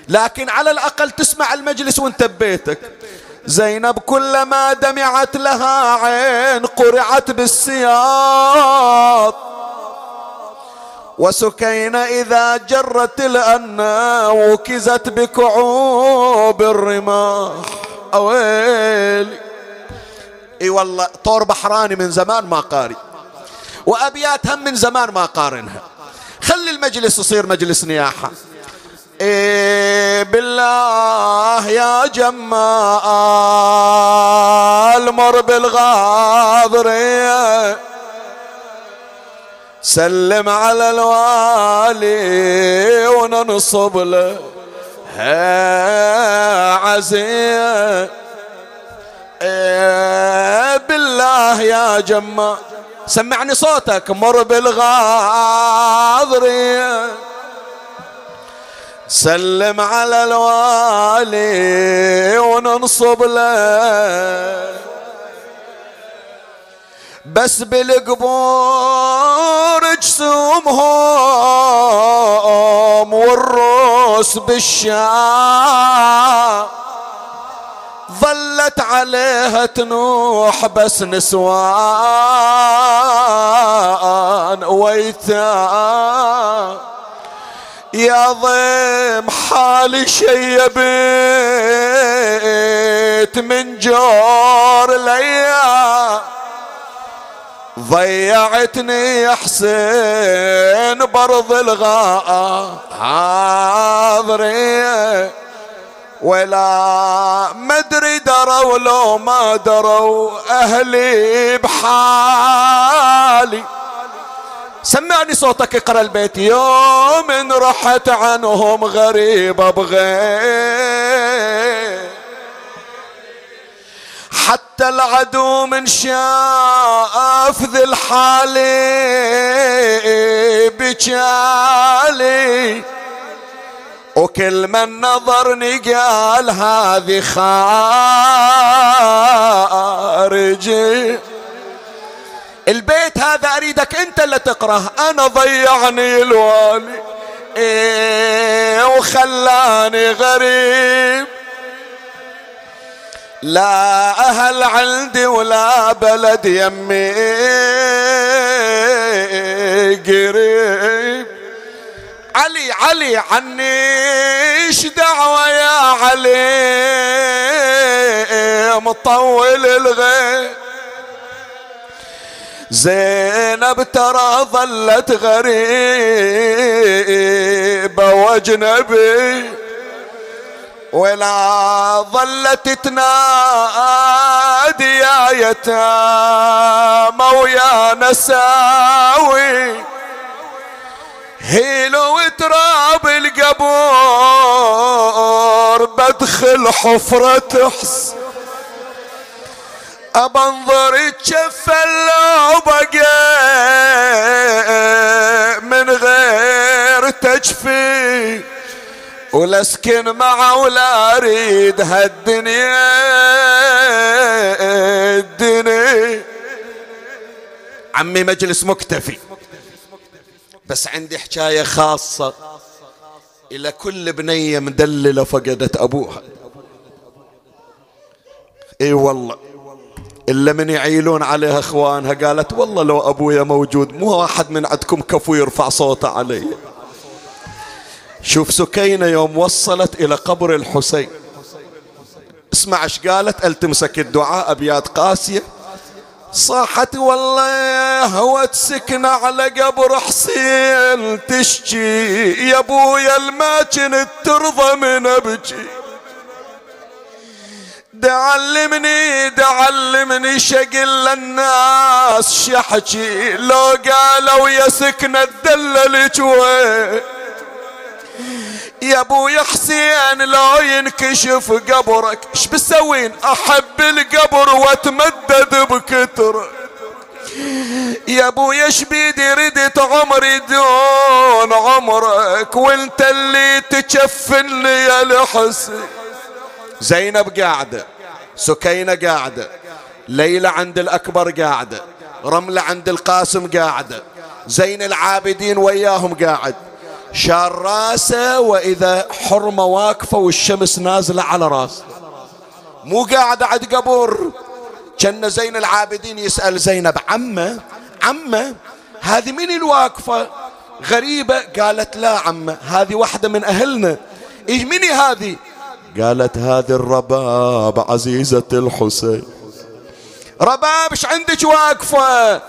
لكن على الأقل تسمع المجلس وأنت ببيتك. زينب كلما دمعت لها عين قرعت بالسياط. وسكينة إذا جرت الأنا وكزت بكعوب الرماح. أويلي. إي والله طور بحراني من زمان ما قاري. وأبيات هم من زمان ما قارنها. خلي المجلس يصير مجلس نياحة. إيه بالله يا جمال مر بالغاضرية. سلم على الوالي وننصب له. عزية إيه بالله يا جمال سمعني صوتك مر بالغاضرية. سلم على الوالي وننصب له. بس بالقبور جسومهم والروس بالشام. ظل ظلت عليها تنوح بس نسوان ويتام يا ضيم حالي شيبت من جور الأيام ضيعتني يا حسين برض الغاء حاضري ولا مدري دروا لو ما دروا أهلي بحالي. سمعني صوتك اقرا البيت. يوم رحت عنهم غريبة بغير. حتى العدو من شاف ذي الحال بجالي. وكل من نظرني قال هذه خارجي. البيت هذا أريدك أنت اللي تقرأه. أنا ضيعني الوالي. إيه وخلاني غريب. لا أهل عندي ولا بلد يمي قريب. علي علي عنيش دعوة يا علي؟ مطول الغيب. زينب ترى ظلت غريبة وأجنبي. ولا ظلت تنادي يا يتامى ويا نساوي. هيلو تراب القبور بدخل حفرة حس أبنظر تشفل لو بقى من غير تجفي. ولاسكن معه ولا اريد هالدنيا الدنيا عمي مجلس مكتفي. بس عندي حكاية خاصة. إلى كل بنية مدللة فقدت أبوها. إي والله. إلا من يعيلون عليها إخوانها قالت والله لو أبويا موجود مو واحد من عندكم كفو يرفع صوته علي. شوف سكينة يوم وصلت إلى قبر الحسين. اسمع إيش قالت ألتمسك الدعاء أبيات قاسية. صاحت والله هوت سكنة على قبر حسين. تشكي يا أبويا الما كنت ترضى من ابكي دعلمني دعلمني شقل للناس شحكي لو قالوا يا سكنة دللك وين يا ابويا حسين لو ينكشف قبرك إيش بسوين أحب القبر وأتمدد بكتر يا ابويا إيش بيدي ردت عمري دون عمرك وانت اللي تشفني يا الحسين. زينب قاعدة سكينة قاعدة ليلى عند الأكبر قاعدة رملة عند القاسم قاعدة زين العابدين وياهم قاعد. شار راسه وإذا حرمة واقفة والشمس نازلة على راسه. مو قاعد عند قبر كأن زين العابدين يسأل زينب عمة عمة هذه من الواقفة؟ غريبة قالت لا عمة هذه واحدة من أهلنا. إيش مني هذه؟ قالت هذه الرباب عزيزة الحسين. رباب إيش عندك واقفة؟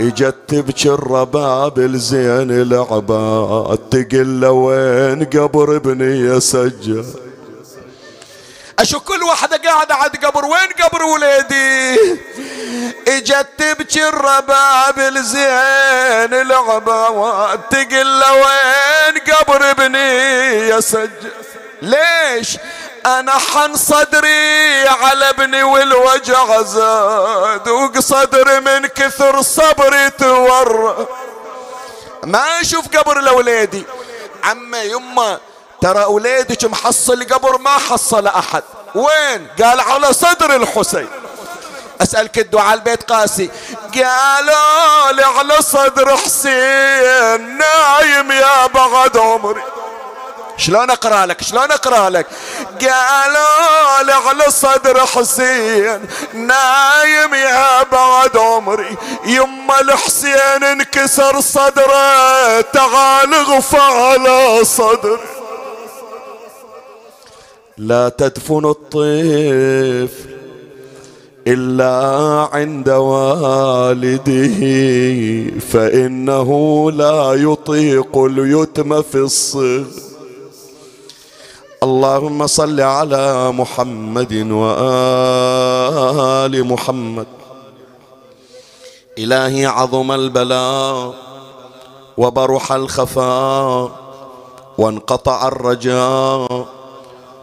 اجت تبكي الرباب الزين العباد تقل وين قبر ابني يا سجاد اشو كل واحدة قاعدة عند قبر وين قبر وليدي؟ اجت تبكي الرباب الزين العباد تقل وين قبر ابني يا سجاد ليش؟ أنا حن صدري على ابني والوجع زاد وقصدري من كثر صبري تور. ما أشوف قبر لأولادي. عمي يمه ترى أولادك محصل قبر ما حصل أحد. وين؟ قال على صدر الحسين. أسألك الدعاء البيت قاسي. قالوا لي على صدر حسين نايم يا بعد عمري. شلون أقرأ لك؟ شلون أقرأ لك؟ قالوا لي على صدر حسين نايم يا بعد عمري. يما الحسين انكسر صدره تعال اغفى على صدر لا تدفن الطفل إلا عند والده فإنه لا يطيق اليتم في الصغر اللهم صل على محمد وآل محمد. إلهي عظم البلاء وبرح الخفاء وانقطع الرجاء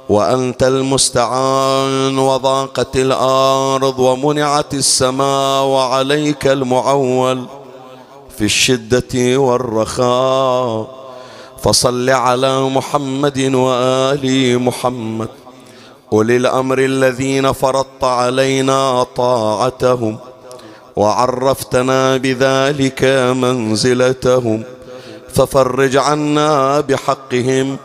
وأنت المستعان وضاقت الأرض ومنعت السماء وعليك المعول في الشدة والرخاء. فصل على محمد وآل محمد. اولي الأمر الذين فرضت علينا طاعتهم وعرفتنا بذلك منزلتهم. ففرج عنا بحقهم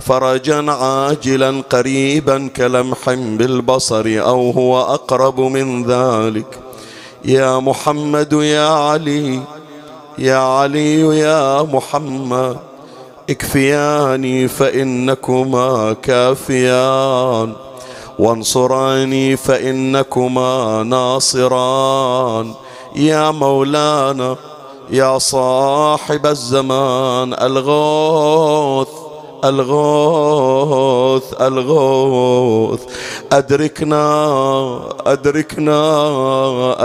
فرجا عاجلا قريبا كلمح بالبصر أو هو أقرب من ذلك. يا محمد يا علي يا علي يا محمد. إكفياني فإنكما كافيان. وانصراني فإنكما ناصران. يا مولانا يا صاحب الزمان ألغوث. الغوث الغوث. أدركنا أدركنا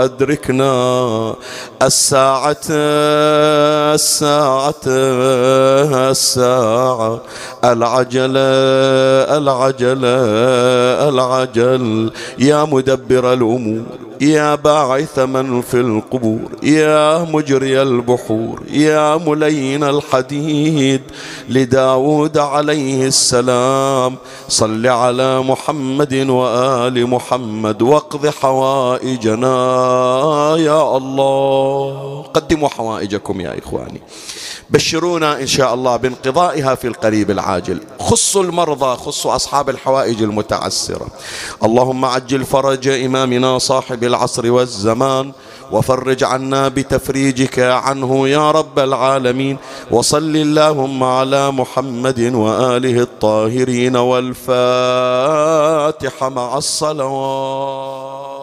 أدركنا. الساعة الساعة الساعة. العجلة العجلة العجل. يا مدبر الأمور. يا باعث من في القبور يا مجري البحور يا ملين الحديد لداود عليه السلام. صل على محمد وآل محمد واقض حوائجنا يا الله. قدموا حوائجكم يا إخواني. بشرونا إن شاء الله بانقضائها في القريب العاجل. خصوا المرضى خصوا أصحاب الحوائج المتعسرة. اللهم عجل فرج إمامنا صاحب العصر والزمان وفرج عنا بتفريجك عنه يا رب العالمين. وصل اللهم على محمد وآله الطاهرين والفاتحة مع الصلوات.